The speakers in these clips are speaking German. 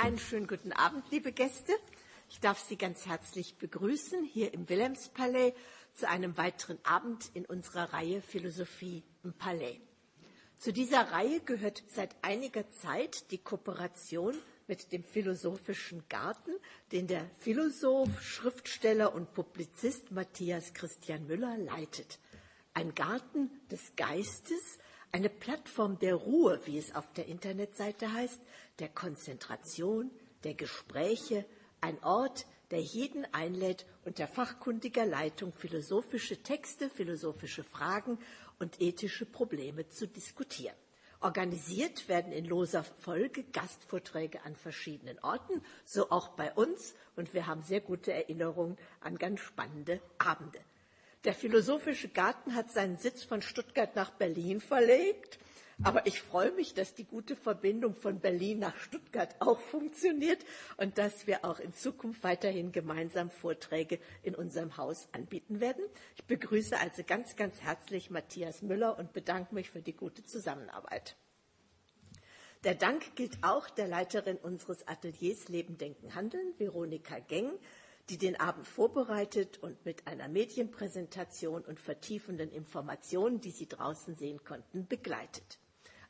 Einen schönen guten Abend, liebe Gäste. Ich darf Sie ganz herzlich begrüßen hier im Wilhelmspalais zu einem weiteren Abend in unserer Reihe Philosophie im Palais. Zu dieser Reihe gehört seit einiger Zeit die Kooperation mit dem Philosophischen Garten, den der Philosoph, Schriftsteller und Publizist Matthias Christian Müller leitet. Ein Garten des Geistes, eine Plattform der Ruhe, wie es auf der Internetseite heißt, der Konzentration, der Gespräche, ein Ort, der jeden einlädt, unter fachkundiger Leitung philosophische Texte, philosophische Fragen und ethische Probleme zu diskutieren. Organisiert werden in loser Folge Gastvorträge an verschiedenen Orten, so auch bei uns, und wir haben sehr gute Erinnerungen an ganz spannende Abende. Der Philosophische Garten hat seinen Sitz von Stuttgart nach Berlin verlegt. Aber ich freue mich, dass die gute Verbindung von Berlin nach Stuttgart auch funktioniert und dass wir auch in Zukunft weiterhin gemeinsam Vorträge in unserem Haus anbieten werden. Ich begrüße also ganz, ganz herzlich Matthias Müller und bedanke mich für die gute Zusammenarbeit. Der Dank gilt auch der Leiterin unseres Ateliers Leben, Denken, Handeln, Veronika Geng, die den Abend vorbereitet und mit einer Medienpräsentation und vertiefenden Informationen, die Sie draußen sehen konnten, begleitet.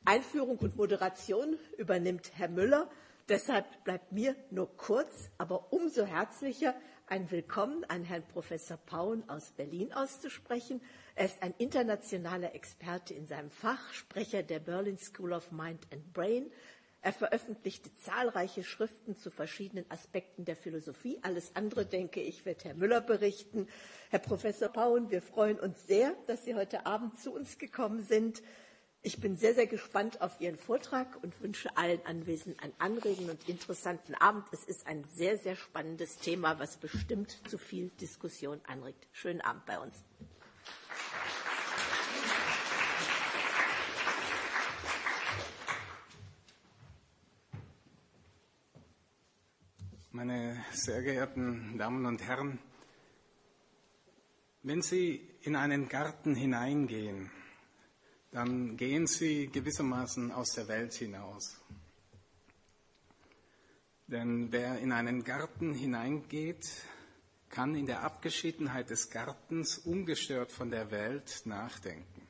Einführung und Moderation übernimmt Herr Müller. Deshalb bleibt mir nur kurz, aber umso herzlicher ein Willkommen an Herrn Professor Paun aus Berlin auszusprechen. Er ist ein internationaler Experte in seinem Fach, Sprecher der Berlin School of Mind and Brain, er veröffentlichte zahlreiche Schriften zu verschiedenen Aspekten der Philosophie. Alles andere, denke ich, wird Herr Müller berichten. Herr Professor Pauen, wir freuen uns sehr, dass Sie heute Abend zu uns gekommen sind. Ich bin sehr, sehr gespannt auf Ihren Vortrag und wünsche allen Anwesenden einen anregenden und interessanten Abend. Es ist ein sehr, sehr spannendes Thema, was bestimmt zu viel Diskussion anregt. Schönen Abend bei uns. Meine sehr geehrten Damen und Herren, wenn Sie in einen Garten hineingehen, dann gehen Sie gewissermaßen aus der Welt hinaus. Denn wer in einen Garten hineingeht, kann in der Abgeschiedenheit des Gartens ungestört von der Welt nachdenken.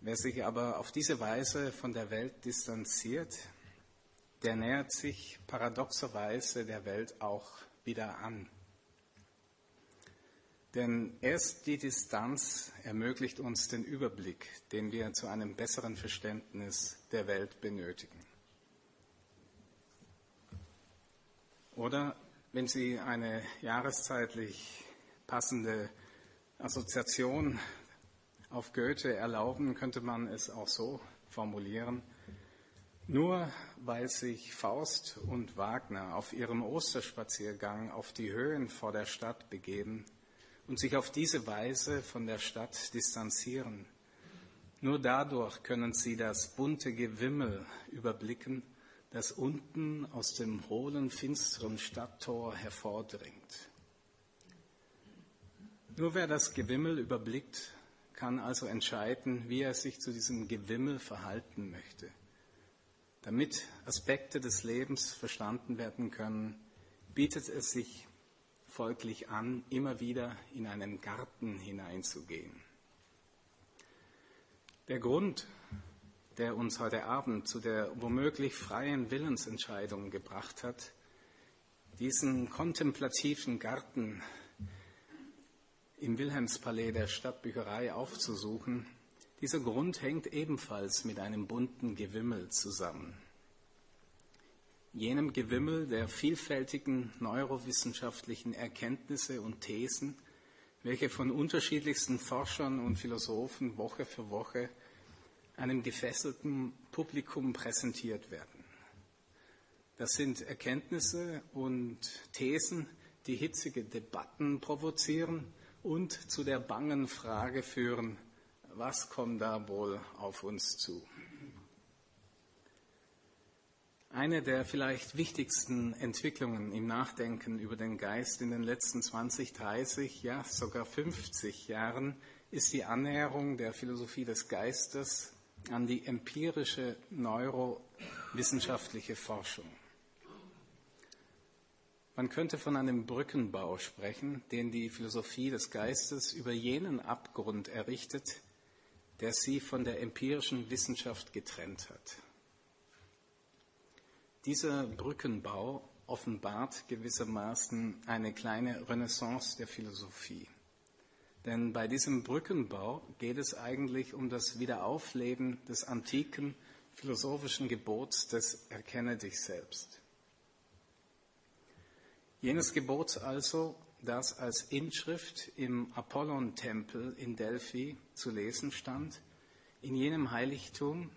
Wer sich aber auf diese Weise von der Welt distanziert, der nähert sich paradoxerweise der Welt auch wieder an. Denn erst die Distanz ermöglicht uns den Überblick, den wir zu einem besseren Verständnis der Welt benötigen. Oder wenn Sie eine jahreszeitlich passende Assoziation auf Goethe erlauben, könnte man es auch so formulieren. Nur weil sich Faust und Wagner auf ihrem Osterspaziergang auf die Höhen vor der Stadt begeben und sich auf diese Weise von der Stadt distanzieren, nur dadurch können sie das bunte Gewimmel überblicken, das unten aus dem hohlen, finsteren Stadttor hervordringt. Nur wer das Gewimmel überblickt, kann also entscheiden, wie er sich zu diesem Gewimmel verhalten möchte. Damit Aspekte des Lebens verstanden werden können, bietet es sich folglich an, immer wieder in einen Garten hineinzugehen. Der Grund, der uns heute Abend zu der womöglich freien Willensentscheidung gebracht hat, diesen kontemplativen Garten im Wilhelmspalais der Stadtbücherei aufzusuchen, dieser Grund hängt ebenfalls mit einem bunten Gewimmel zusammen. Jenem Gewimmel der vielfältigen neurowissenschaftlichen Erkenntnisse und Thesen, welche von unterschiedlichsten Forschern und Philosophen Woche für Woche einem gefesselten Publikum präsentiert werden. Das sind Erkenntnisse und Thesen, die hitzige Debatten provozieren und zu der bangen Frage führen, was kommt da wohl auf uns zu? Eine der vielleicht wichtigsten Entwicklungen im Nachdenken über den Geist in den letzten 20, 30, ja sogar 50 Jahren ist die Annäherung der Philosophie des Geistes an die empirische neurowissenschaftliche Forschung. Man könnte von einem Brückenbau sprechen, den die Philosophie des Geistes über jenen Abgrund errichtet, der sie von der empirischen Wissenschaft getrennt hat. Dieser Brückenbau offenbart gewissermaßen eine kleine Renaissance der Philosophie. Denn bei diesem Brückenbau geht es eigentlich um das Wiederaufleben des antiken philosophischen Gebots des Erkenne dich selbst. Jenes Gebot also, das als Inschrift im Apollon-Tempel in Delphi zu lesen stand, in jenem Heiligtum,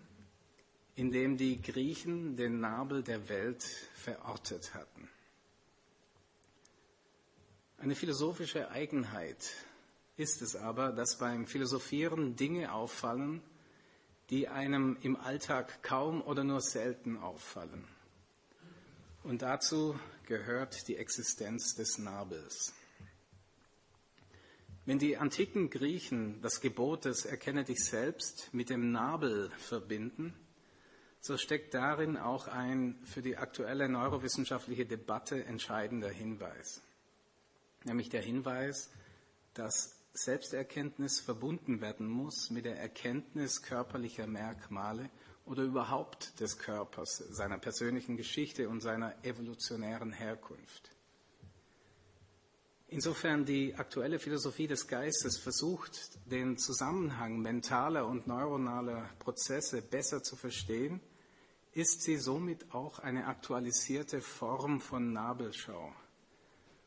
in dem die Griechen den Nabel der Welt verortet hatten. Eine philosophische Eigenheit ist es aber, dass beim Philosophieren Dinge auffallen, die einem im Alltag kaum oder nur selten auffallen. Und dazu gehört die Existenz des Nabels. Wenn die antiken Griechen das Gebot des Erkenne dich selbst mit dem Nabel verbinden, so steckt darin auch ein für die aktuelle neurowissenschaftliche Debatte entscheidender Hinweis. Nämlich der Hinweis, dass Selbsterkenntnis verbunden werden muss mit der Erkenntnis körperlicher Merkmale oder überhaupt des Körpers, seiner persönlichen Geschichte und seiner evolutionären Herkunft. Insofern die aktuelle Philosophie des Geistes versucht, den Zusammenhang mentaler und neuronaler Prozesse besser zu verstehen, ist sie somit auch eine aktualisierte Form von Nabelschau.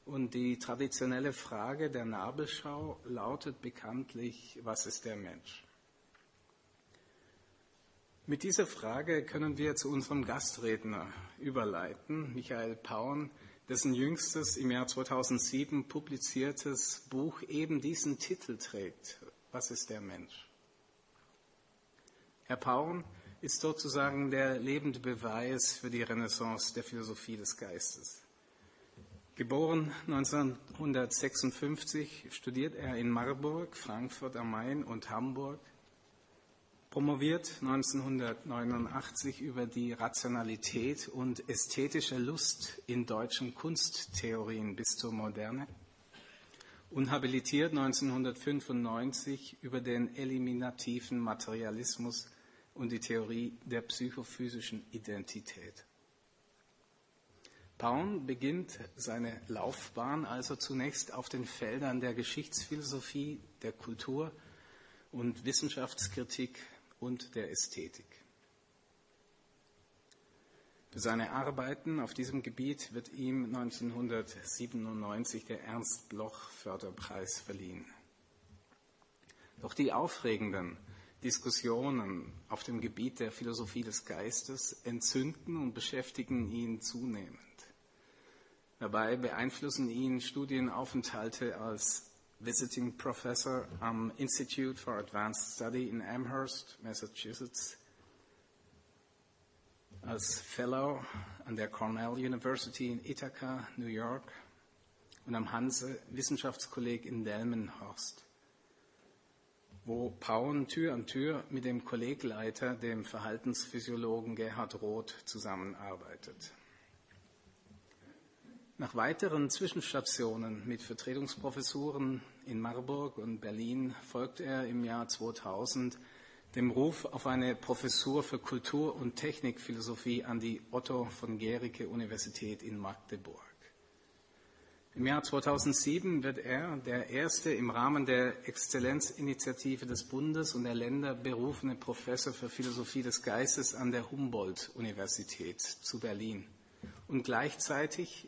Und die traditionelle Frage der Nabelschau lautet bekanntlich, was ist der Mensch? Mit dieser Frage können wir zu unserem Gastredner überleiten, Michael Pauen, dessen jüngstes im Jahr 2007 publiziertes Buch eben diesen Titel trägt, Was ist der Mensch? Herr Pauen ist sozusagen der lebende Beweis für die Renaissance der Philosophie des Geistes. Geboren 1956 studiert er in Marburg, Frankfurt am Main und Hamburg. Promoviert 1989 über die Rationalität und ästhetische Lust in deutschen Kunsttheorien bis zur Moderne und habilitiert 1995 über den eliminativen Materialismus und die Theorie der psychophysischen Identität. Paun beginnt seine Laufbahn also zunächst auf den Feldern der Geschichtsphilosophie, der Kultur und Wissenschaftskritik und der Ästhetik. Für seine Arbeiten auf diesem Gebiet wird ihm 1997 der Ernst Bloch Förderpreis verliehen. Doch die aufregenden Diskussionen auf dem Gebiet der Philosophie des Geistes entzünden und beschäftigen ihn zunehmend. Dabei beeinflussen ihn Studienaufenthalte als Visiting Professor am Institute for Advanced Study in Amherst, Massachusetts, als Fellow an der Cornell University in Ithaca, New York und am Hanse Wissenschaftskolleg in Delmenhorst, wo Pauen Tür an Tür mit dem Kollegleiter, dem Verhaltensphysiologen Gerhard Roth, zusammenarbeitet. Nach weiteren Zwischenstationen mit Vertretungsprofessuren in Marburg und Berlin folgte er im Jahr 2000 dem Ruf auf eine Professur für Kultur- und Technikphilosophie an die Otto von Gericke Universität in Magdeburg. Im Jahr 2007 wird er der erste im Rahmen der Exzellenzinitiative des Bundes und der Länder berufene Professor für Philosophie des Geistes an der Humboldt-Universität zu Berlin und gleichzeitig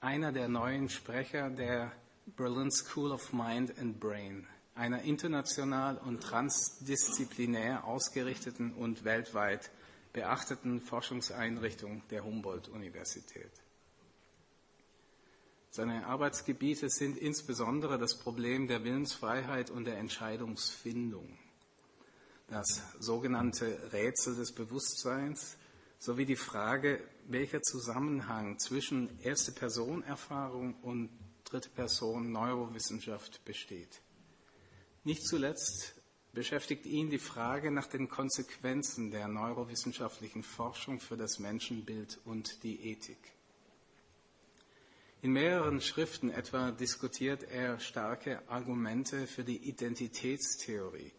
einer der neuen Sprecher der Berlin School of Mind and Brain, einer international und transdisziplinär ausgerichteten und weltweit beachteten Forschungseinrichtung der Humboldt-Universität. Seine Arbeitsgebiete sind insbesondere das Problem der Willensfreiheit und der Entscheidungsfindung, das sogenannte Rätsel des Bewusstseins sowie die Frage, welcher Zusammenhang zwischen erste Person Erfahrung und dritte Person Neurowissenschaft besteht. Nicht zuletzt beschäftigt ihn die Frage nach den Konsequenzen der neurowissenschaftlichen Forschung für das Menschenbild und die Ethik. In mehreren Schriften etwa diskutiert er starke Argumente für die Identitätstheorie,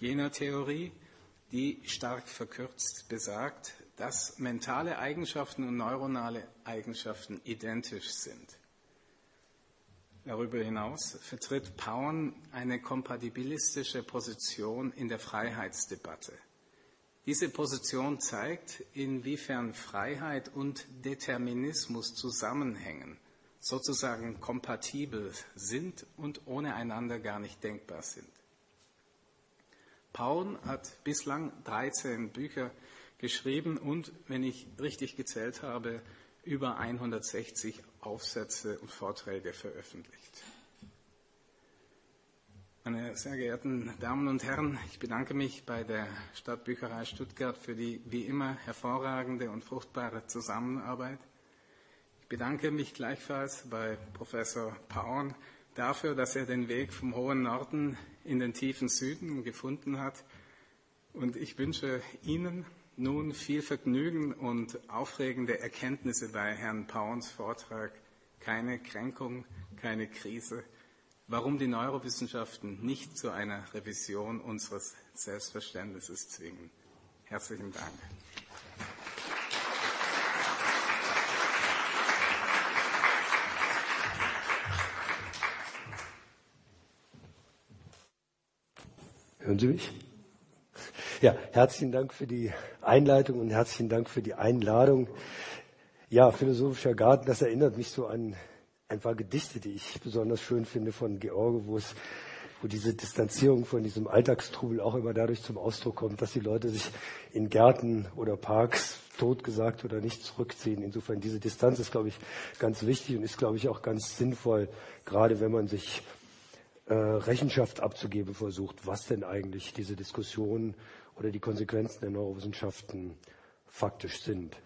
jener Theorie, die stark verkürzt besagt, dass mentale Eigenschaften und neuronale Eigenschaften identisch sind. Darüber hinaus vertritt Pauen eine kompatibilistische Position in der Freiheitsdebatte. Diese Position zeigt, inwiefern Freiheit und Determinismus zusammenhängen, sozusagen kompatibel sind und ohne einander gar nicht denkbar sind. Pauen hat bislang 13 Bücher geschrieben und, wenn ich richtig gezählt habe, über 160 Aufsätze und Vorträge veröffentlicht. Meine sehr geehrten Damen und Herren, ich bedanke mich bei der Stadtbücherei Stuttgart für die wie immer hervorragende und fruchtbare Zusammenarbeit. Ich bedanke mich gleichfalls bei Professor Pauen dafür, dass er den Weg vom hohen Norden in den tiefen Süden gefunden hat. Und ich wünsche Ihnen nun viel Vergnügen und aufregende Erkenntnisse bei Herrn Pauens Vortrag. Keine Kränkung, keine Krise. Warum die Neurowissenschaften nicht zu einer Revision unseres Selbstverständnisses zwingen. Herzlichen Dank. Hören Sie mich? Ja, herzlichen Dank für die Einleitung und herzlichen Dank für die Einladung. Ja, philosophischer Garten, das erinnert mich so an ein paar Gedichte, die ich besonders schön finde von George, wo es wo diese Distanzierung von diesem Alltagstrubel auch immer dadurch zum Ausdruck kommt, dass die Leute sich in Gärten oder Parks totgesagt oder nicht zurückziehen. Insofern diese Distanz ist, glaube ich, ganz wichtig und ist, glaube ich, auch ganz sinnvoll, gerade wenn man sich äh, Rechenschaft abzugeben versucht, was denn eigentlich diese Diskussion oder die Konsequenzen der Neurowissenschaften faktisch sind.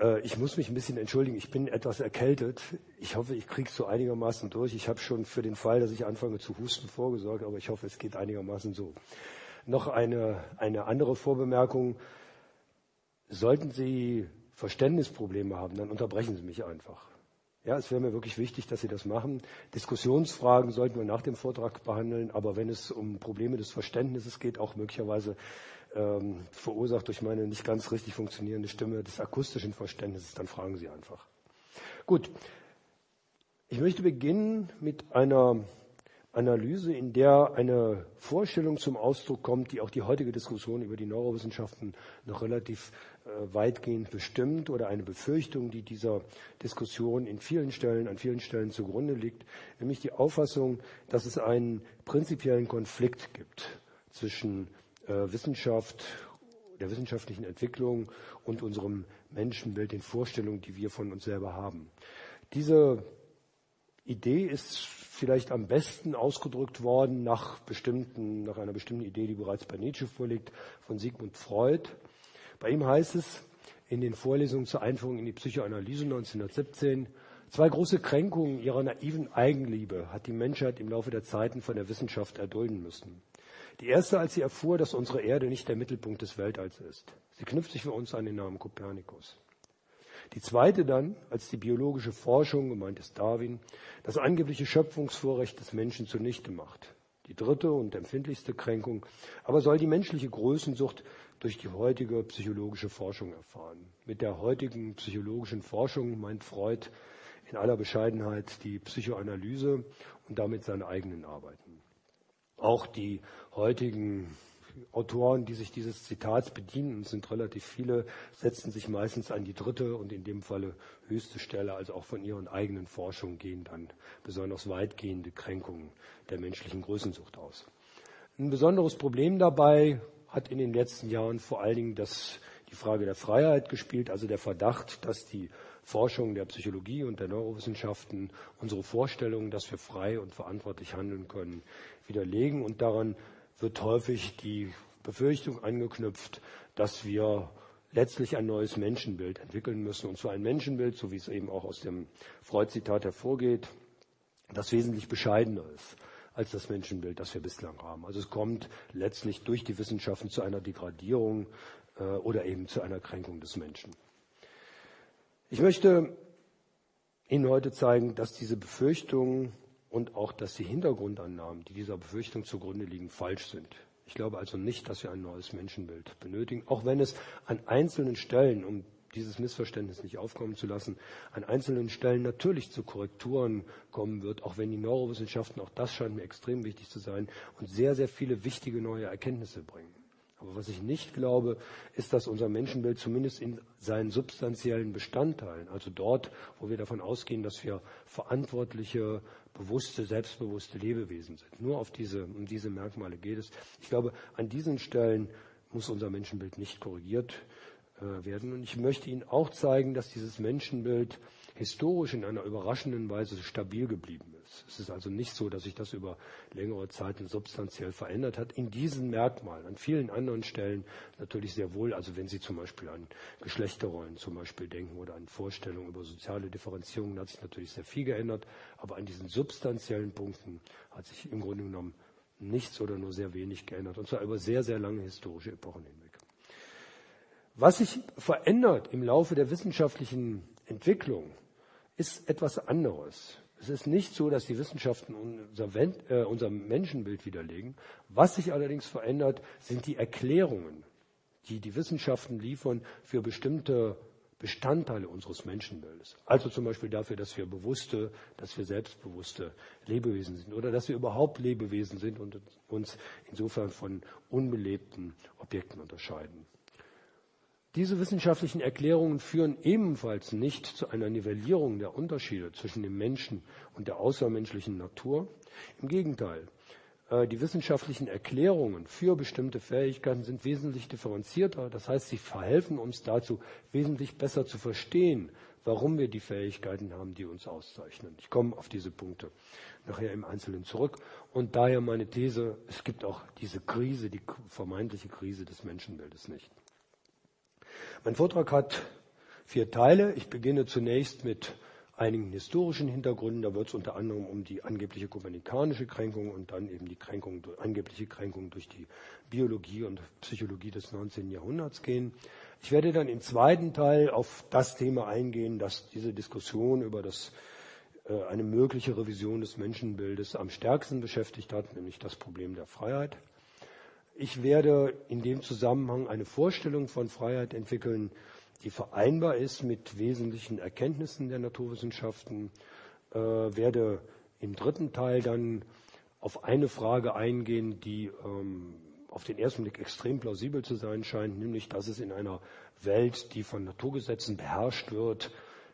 Äh, ich muss mich ein bisschen entschuldigen, ich bin etwas erkältet. Ich hoffe, ich kriege es so einigermaßen durch. Ich habe schon für den Fall, dass ich anfange zu husten, vorgesorgt, aber ich hoffe, es geht einigermaßen so. Noch eine, eine andere Vorbemerkung. Sollten Sie Verständnisprobleme haben, dann unterbrechen Sie mich einfach. Ja, es wäre mir wirklich wichtig, dass Sie das machen. Diskussionsfragen sollten wir nach dem Vortrag behandeln, aber wenn es um Probleme des Verständnisses geht, auch möglicherweise ähm, verursacht durch meine nicht ganz richtig funktionierende Stimme des akustischen Verständnisses, dann fragen Sie einfach. Gut, ich möchte beginnen mit einer Analyse, in der eine Vorstellung zum Ausdruck kommt, die auch die heutige Diskussion über die Neurowissenschaften noch relativ äh, weitgehend bestimmt oder eine Befürchtung, die dieser Diskussion in vielen Stellen, an vielen Stellen zugrunde liegt, nämlich die Auffassung, dass es einen prinzipiellen Konflikt gibt zwischen Wissenschaft, der wissenschaftlichen Entwicklung und unserem Menschenbild, den Vorstellungen, die wir von uns selber haben. Diese Idee ist vielleicht am besten ausgedrückt worden nach bestimmten, nach einer bestimmten Idee, die bereits bei Nietzsche vorliegt, von Sigmund Freud. Bei ihm heißt es in den Vorlesungen zur Einführung in die Psychoanalyse 1917, zwei große Kränkungen ihrer naiven Eigenliebe hat die Menschheit im Laufe der Zeiten von der Wissenschaft erdulden müssen. Die erste, als sie erfuhr, dass unsere Erde nicht der Mittelpunkt des Weltalls ist. Sie knüpft sich für uns an den Namen Kopernikus. Die zweite dann, als die biologische Forschung, gemeint ist Darwin, das angebliche Schöpfungsvorrecht des Menschen zunichte macht. Die dritte und empfindlichste Kränkung aber soll die menschliche Größensucht durch die heutige psychologische Forschung erfahren. Mit der heutigen psychologischen Forschung meint Freud in aller Bescheidenheit die Psychoanalyse und damit seine eigenen Arbeiten. Auch die heutigen Autoren, die sich dieses Zitats bedienen, sind relativ viele, setzen sich meistens an die dritte und in dem Falle höchste Stelle, also auch von ihren eigenen Forschungen gehen dann besonders weitgehende Kränkungen der menschlichen Größensucht aus. Ein besonderes Problem dabei hat in den letzten Jahren vor allen Dingen das, die Frage der Freiheit gespielt, also der Verdacht, dass die Forschung der Psychologie und der Neurowissenschaften unsere Vorstellungen, dass wir frei und verantwortlich handeln können, widerlegen und daran wird häufig die Befürchtung angeknüpft, dass wir letztlich ein neues Menschenbild entwickeln müssen. Und zwar ein Menschenbild, so wie es eben auch aus dem Freud-Zitat hervorgeht, das wesentlich bescheidener ist. als das Menschenbild, das wir bislang haben. Also es kommt letztlich durch die Wissenschaften zu einer Degradierung äh, oder eben zu einer Kränkung des Menschen. Ich möchte Ihnen heute zeigen, dass diese Befürchtungen und auch, dass die Hintergrundannahmen, die dieser Befürchtung zugrunde liegen, falsch sind. Ich glaube also nicht, dass wir ein neues Menschenbild benötigen, auch wenn es an einzelnen Stellen, um dieses Missverständnis nicht aufkommen zu lassen, an einzelnen Stellen natürlich zu Korrekturen kommen wird, auch wenn die Neurowissenschaften, auch das scheint mir extrem wichtig zu sein, und sehr, sehr viele wichtige neue Erkenntnisse bringen. Aber was ich nicht glaube, ist, dass unser Menschenbild zumindest in seinen substanziellen Bestandteilen, also dort, wo wir davon ausgehen, dass wir verantwortliche, bewusste, selbstbewusste Lebewesen sind. Nur auf diese, um diese Merkmale geht es. Ich glaube, an diesen Stellen muss unser Menschenbild nicht korrigiert äh, werden. Und ich möchte Ihnen auch zeigen, dass dieses Menschenbild historisch in einer überraschenden Weise stabil geblieben ist. Es ist also nicht so, dass sich das über längere Zeit substanziell verändert hat. In diesen Merkmalen, an vielen anderen Stellen natürlich sehr wohl. Also wenn Sie zum Beispiel an Geschlechterrollen zum Beispiel denken oder an Vorstellungen über soziale Differenzierung, hat sich natürlich sehr viel geändert. Aber an diesen substanziellen Punkten hat sich im Grunde genommen nichts oder nur sehr wenig geändert. Und zwar über sehr, sehr lange historische Epochen hinweg. Was sich verändert im Laufe der wissenschaftlichen Entwicklung, ist etwas anderes. Es ist nicht so, dass die Wissenschaften unser, äh, unser Menschenbild widerlegen. Was sich allerdings verändert, sind die Erklärungen, die die Wissenschaften liefern für bestimmte Bestandteile unseres Menschenbildes. Also zum Beispiel dafür, dass wir bewusste, dass wir selbstbewusste Lebewesen sind oder dass wir überhaupt Lebewesen sind und uns insofern von unbelebten Objekten unterscheiden. Diese wissenschaftlichen Erklärungen führen ebenfalls nicht zu einer Nivellierung der Unterschiede zwischen dem Menschen und der außermenschlichen Natur. Im Gegenteil, äh, die wissenschaftlichen Erklärungen für bestimmte Fähigkeiten sind wesentlich differenzierter. Das heißt, sie verhelfen uns dazu, wesentlich besser zu verstehen, warum wir die Fähigkeiten haben, die uns auszeichnen. Ich komme auf diese Punkte nachher im Einzelnen zurück. Und daher meine These, es gibt auch diese Krise, die vermeintliche Krise des Menschenbildes nicht. Mein Vortrag hat vier Teile. Ich beginne zunächst mit einigen historischen Hintergründen. Da wird es unter anderem um die angebliche kopernikanische Kränkung und dann eben die Kränkung, angebliche Kränkung durch die Biologie und Psychologie des 19. Jahrhunderts gehen. Ich werde dann im zweiten Teil auf das Thema eingehen, das diese Diskussion über das, äh, eine mögliche Revision des Menschenbildes am stärksten beschäftigt hat, nämlich das Problem der Freiheit. Ich werde in dem Zusammenhang eine Vorstellung von Freiheit entwickeln, die vereinbar ist mit wesentlichen Erkenntnissen der Naturwissenschaften, äh, werde im dritten Teil dann auf eine Frage eingehen, die ähm, auf den ersten Blick extrem plausibel zu sein scheint, nämlich dass es in einer Welt, die von Naturgesetzen beherrscht wird,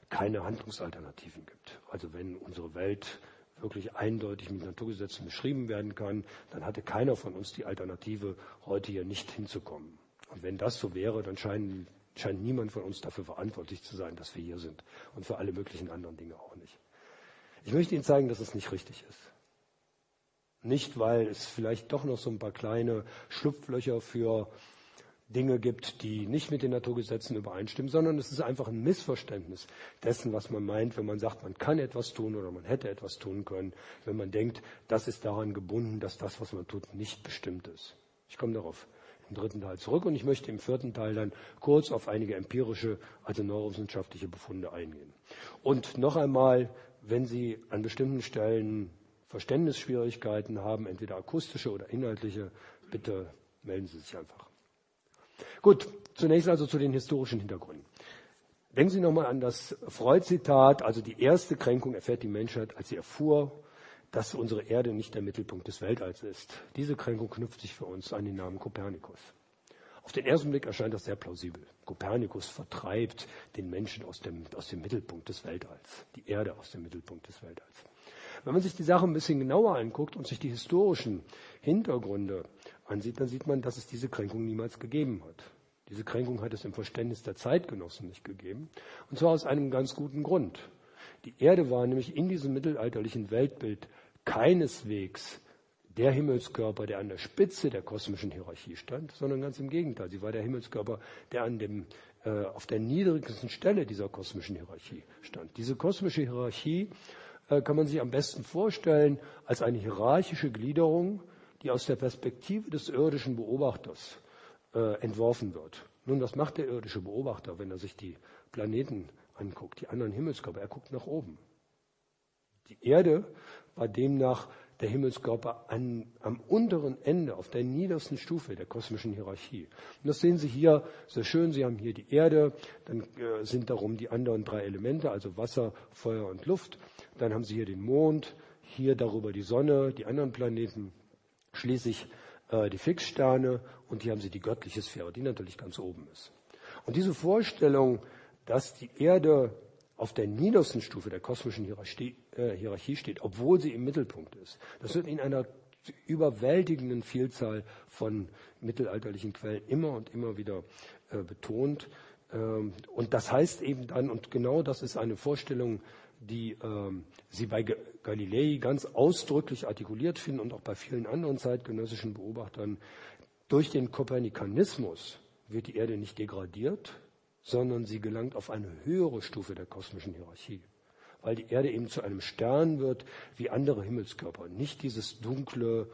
keine Handlungsalternativen gibt. Also wenn unsere Welt wirklich eindeutig mit Naturgesetzen beschrieben werden kann, dann hatte keiner von uns die Alternative, heute hier nicht hinzukommen. Und wenn das so wäre, dann scheint, scheint niemand von uns dafür verantwortlich zu sein, dass wir hier sind. Und für alle möglichen anderen Dinge auch nicht. Ich möchte Ihnen zeigen, dass es nicht richtig ist. Nicht, weil es vielleicht doch noch so ein paar kleine Schlupflöcher für Dinge gibt, die nicht mit den Naturgesetzen übereinstimmen, sondern es ist einfach ein Missverständnis dessen, was man meint, wenn man sagt, man kann etwas tun oder man hätte etwas tun können, wenn man denkt, das ist daran gebunden, dass das, was man tut, nicht bestimmt ist. Ich komme darauf im dritten Teil zurück und ich möchte im vierten Teil dann kurz auf einige empirische, also neurowissenschaftliche Befunde eingehen. Und noch einmal, wenn Sie an bestimmten Stellen Verständnisschwierigkeiten haben, entweder akustische oder inhaltliche, bitte melden Sie sich einfach. Gut, zunächst also zu den historischen Hintergründen. Denken Sie nochmal an das Freud-Zitat, also die erste Kränkung erfährt die Menschheit, als sie erfuhr, dass unsere Erde nicht der Mittelpunkt des Weltalls ist. Diese Kränkung knüpft sich für uns an den Namen Kopernikus. Auf den ersten Blick erscheint das sehr plausibel. Kopernikus vertreibt den Menschen aus dem, aus dem Mittelpunkt des Weltalls, die Erde aus dem Mittelpunkt des Weltalls. Wenn man sich die Sache ein bisschen genauer anguckt und sich die historischen Hintergründe ansieht, dann sieht man, dass es diese Kränkung niemals gegeben hat. Diese Kränkung hat es im Verständnis der Zeitgenossen nicht gegeben. Und zwar aus einem ganz guten Grund. Die Erde war nämlich in diesem mittelalterlichen Weltbild keineswegs der Himmelskörper, der an der Spitze der kosmischen Hierarchie stand, sondern ganz im Gegenteil. Sie war der Himmelskörper, der an dem, äh, auf der niedrigsten Stelle dieser kosmischen Hierarchie stand. Diese kosmische Hierarchie äh, kann man sich am besten vorstellen als eine hierarchische Gliederung, die aus der Perspektive des irdischen Beobachters äh, entworfen wird. Nun, was macht der irdische Beobachter, wenn er sich die Planeten anguckt, die anderen Himmelskörper? Er guckt nach oben. Die Erde war demnach der Himmelskörper an, am unteren Ende, auf der niedersten Stufe der kosmischen Hierarchie. Und das sehen Sie hier sehr schön. Sie haben hier die Erde, dann äh, sind darum die anderen drei Elemente, also Wasser, Feuer und Luft. Dann haben Sie hier den Mond, hier darüber die Sonne, die anderen Planeten, schließlich äh, die Fixsterne und hier haben Sie die göttliche Sphäre, die natürlich ganz oben ist. Und diese Vorstellung, dass die Erde auf der niedersten Stufe der kosmischen Hierarchie, äh, Hierarchie steht, obwohl sie im Mittelpunkt ist. Das wird in einer überwältigenden Vielzahl von mittelalterlichen Quellen immer und immer wieder äh, betont. Ähm, und das heißt eben dann, und genau das ist eine Vorstellung, die ähm, Sie bei Galilei ganz ausdrücklich artikuliert finden und auch bei vielen anderen zeitgenössischen Beobachtern, durch den Kopernikanismus wird die Erde nicht degradiert, sondern sie gelangt auf eine höhere Stufe der kosmischen Hierarchie, weil die Erde eben zu einem Stern wird wie andere Himmelskörper, nicht dieses dunkle,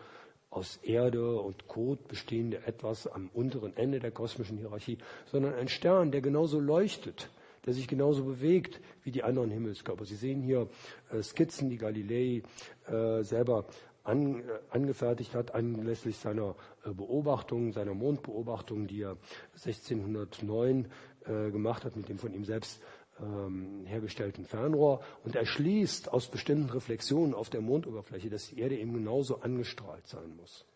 aus Erde und Kot bestehende etwas am unteren Ende der kosmischen Hierarchie, sondern ein Stern, der genauso leuchtet, der sich genauso bewegt wie die anderen Himmelskörper. Sie sehen hier äh, Skizzen, die Galilei äh, selber an, äh, angefertigt hat, anlässlich seiner äh, Beobachtungen, seiner Mondbeobachtungen, die er 1609 äh, gemacht hat mit dem von ihm selbst ähm, hergestellten Fernrohr. Und er schließt aus bestimmten Reflexionen auf der Mondoberfläche, dass die Erde eben genauso angestrahlt sein muss.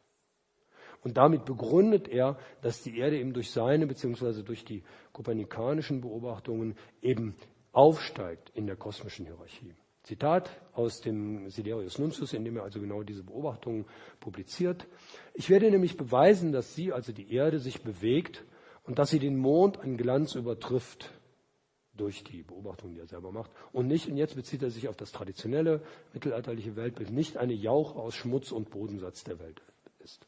Und damit begründet er, dass die Erde eben durch seine bzw. durch die kopernikanischen Beobachtungen eben aufsteigt in der kosmischen Hierarchie. Zitat aus dem Siderius Nuncius, in dem er also genau diese Beobachtungen publiziert. Ich werde nämlich beweisen, dass sie, also die Erde, sich bewegt und dass sie den Mond an Glanz übertrifft durch die Beobachtung, die er selber macht. Und nicht, und jetzt bezieht er sich auf das traditionelle mittelalterliche Weltbild, nicht eine Jauche aus Schmutz und Bodensatz der Welt ist.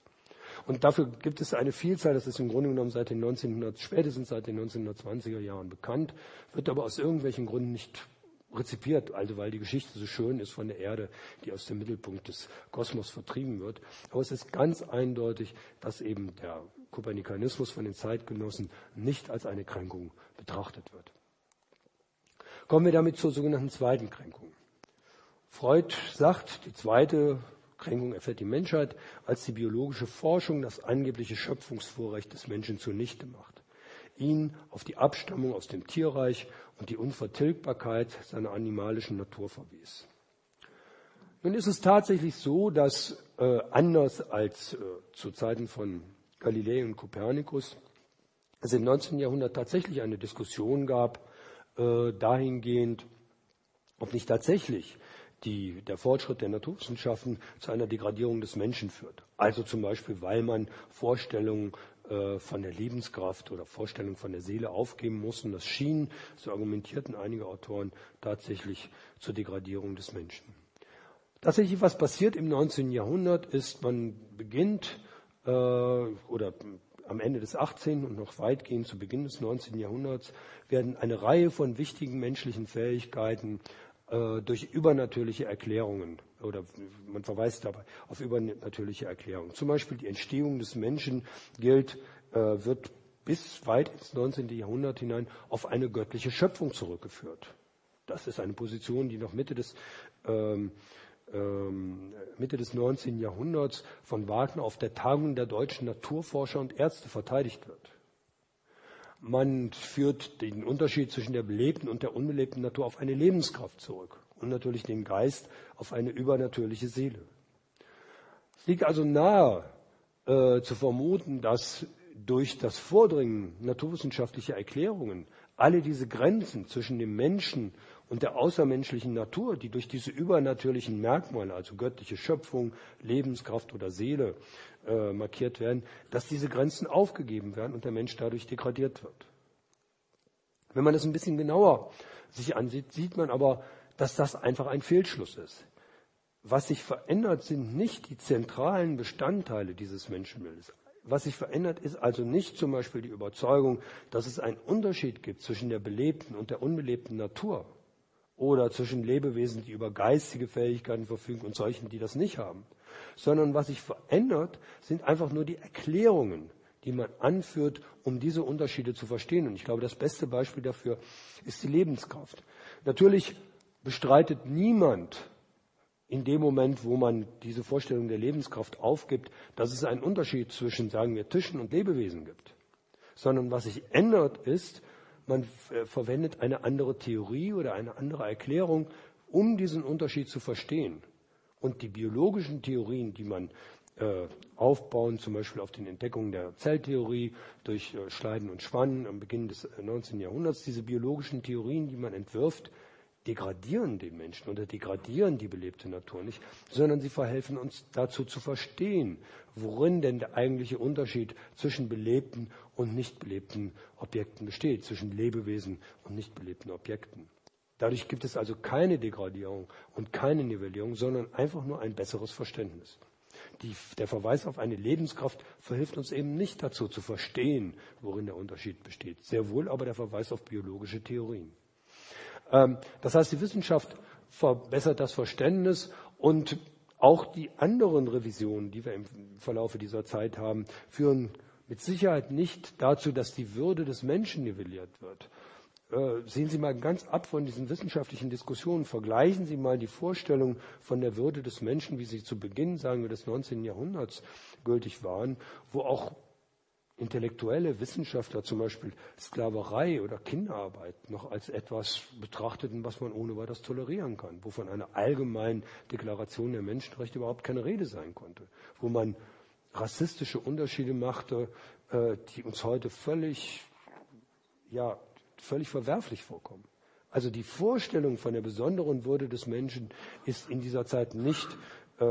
Und dafür gibt es eine Vielzahl, das ist im Grunde genommen seit den 1900, spätestens seit den 1920er Jahren bekannt, wird aber aus irgendwelchen Gründen nicht rezipiert, also weil die Geschichte so schön ist von der Erde, die aus dem Mittelpunkt des Kosmos vertrieben wird. Aber es ist ganz eindeutig, dass eben der Kopernikanismus von den Zeitgenossen nicht als eine Kränkung betrachtet wird. Kommen wir damit zur sogenannten zweiten Kränkung. Freud sagt, die zweite Kränkung erfährt die Menschheit, als die biologische Forschung das angebliche Schöpfungsvorrecht des Menschen zunichte macht, ihn auf die Abstammung aus dem Tierreich und die Unvertilgbarkeit seiner animalischen Natur verwies. Nun ist es tatsächlich so, dass äh, anders als äh, zu Zeiten von Galilei und Kopernikus es im 19. Jahrhundert tatsächlich eine Diskussion gab, äh, dahingehend, ob nicht tatsächlich die, der Fortschritt der Naturwissenschaften zu einer Degradierung des Menschen führt. Also zum Beispiel, weil man Vorstellungen äh, von der Lebenskraft oder Vorstellungen von der Seele aufgeben muss. Und das schien, so argumentierten einige Autoren, tatsächlich zur Degradierung des Menschen. Tatsächlich, was passiert im 19. Jahrhundert, ist, man beginnt äh, oder am Ende des 18. und noch weitgehend zu Beginn des 19. Jahrhunderts werden eine Reihe von wichtigen menschlichen Fähigkeiten äh, durch übernatürliche Erklärungen oder man verweist dabei auf übernatürliche Erklärungen. Zum Beispiel die Entstehung des Menschen gilt, äh, wird bis weit ins 19. Jahrhundert hinein auf eine göttliche Schöpfung zurückgeführt. Das ist eine Position, die noch Mitte des ähm, ähm, Mitte des 19. Jahrhunderts von Wagner auf der Tagung der deutschen Naturforscher und Ärzte verteidigt wird. Man führt den Unterschied zwischen der belebten und der unbelebten Natur auf eine Lebenskraft zurück und natürlich den Geist auf eine übernatürliche Seele. Es liegt also nahe äh, zu vermuten, dass durch das Vordringen naturwissenschaftlicher Erklärungen alle diese Grenzen zwischen dem Menschen und der außermenschlichen Natur, die durch diese übernatürlichen Merkmale, also göttliche Schöpfung, Lebenskraft oder Seele, äh, markiert werden, dass diese Grenzen aufgegeben werden und der Mensch dadurch degradiert wird. Wenn man das ein bisschen genauer sich ansieht, sieht man aber, dass das einfach ein Fehlschluss ist. Was sich verändert, sind nicht die zentralen Bestandteile dieses Menschenbildes. Was sich verändert, ist also nicht zum Beispiel die Überzeugung, dass es einen Unterschied gibt zwischen der belebten und der unbelebten Natur oder zwischen Lebewesen, die über geistige Fähigkeiten verfügen und solchen, die das nicht haben. Sondern was sich verändert, sind einfach nur die Erklärungen, die man anführt, um diese Unterschiede zu verstehen. Und ich glaube, das beste Beispiel dafür ist die Lebenskraft. Natürlich bestreitet niemand in dem Moment, wo man diese Vorstellung der Lebenskraft aufgibt, dass es einen Unterschied zwischen, sagen wir, Tischen und Lebewesen gibt. Sondern was sich ändert, ist, man äh, verwendet eine andere Theorie oder eine andere Erklärung, um diesen Unterschied zu verstehen. Und die biologischen Theorien, die man äh, aufbauen, zum Beispiel auf den Entdeckungen der Zelltheorie durch äh, Schleiden und Schwannen am Beginn des 19. Äh, Jahrhunderts, diese biologischen Theorien, die man entwirft, degradieren den Menschen oder degradieren die belebte Natur nicht, sondern sie verhelfen uns dazu zu verstehen, worin denn der eigentliche Unterschied zwischen belebten und nicht belebten Objekten besteht, zwischen Lebewesen und nicht belebten Objekten. Dadurch gibt es also keine Degradierung und keine Nivellierung, sondern einfach nur ein besseres Verständnis. Die, der Verweis auf eine Lebenskraft verhilft uns eben nicht dazu zu verstehen, worin der Unterschied besteht. Sehr wohl aber der Verweis auf biologische Theorien. Ähm, das heißt, die Wissenschaft verbessert das Verständnis und auch die anderen Revisionen, die wir im Verlaufe dieser Zeit haben, führen mit Sicherheit nicht dazu, dass die Würde des Menschen nivelliert wird. Äh, sehen Sie mal ganz ab von diesen wissenschaftlichen Diskussionen. Vergleichen Sie mal die Vorstellung von der Würde des Menschen, wie sie zu Beginn, sagen wir, des 19. Jahrhunderts gültig waren, wo auch intellektuelle Wissenschaftler zum Beispiel Sklaverei oder Kinderarbeit noch als etwas betrachteten, was man ohne weiteres tolerieren kann, wo von einer allgemeinen Deklaration der Menschenrechte überhaupt keine Rede sein konnte, wo man rassistische Unterschiede machte, äh, die uns heute völlig, ja, völlig verwerflich vorkommen. Also die Vorstellung von der besonderen Würde des Menschen ist in dieser Zeit nicht äh,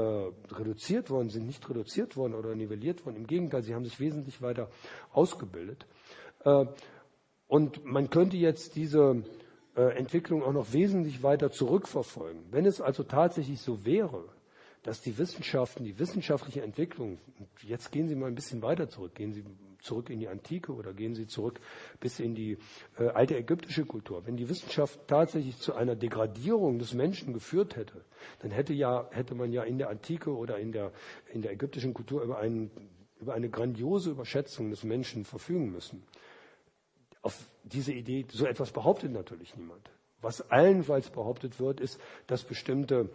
reduziert worden, sind nicht reduziert worden oder nivelliert worden. Im Gegenteil, sie haben sich wesentlich weiter ausgebildet. Äh, und man könnte jetzt diese äh, Entwicklung auch noch wesentlich weiter zurückverfolgen. Wenn es also tatsächlich so wäre, dass die Wissenschaften, die wissenschaftliche Entwicklung, jetzt gehen Sie mal ein bisschen weiter zurück, gehen Sie zurück in die Antike oder gehen Sie zurück bis in die äh, alte ägyptische Kultur. Wenn die Wissenschaft tatsächlich zu einer Degradierung des Menschen geführt hätte, dann hätte, ja, hätte man ja in der Antike oder in der, in der ägyptischen Kultur über, einen, über eine grandiose Überschätzung des Menschen verfügen müssen. Auf diese Idee, so etwas behauptet natürlich niemand. Was allenfalls behauptet wird, ist, dass bestimmte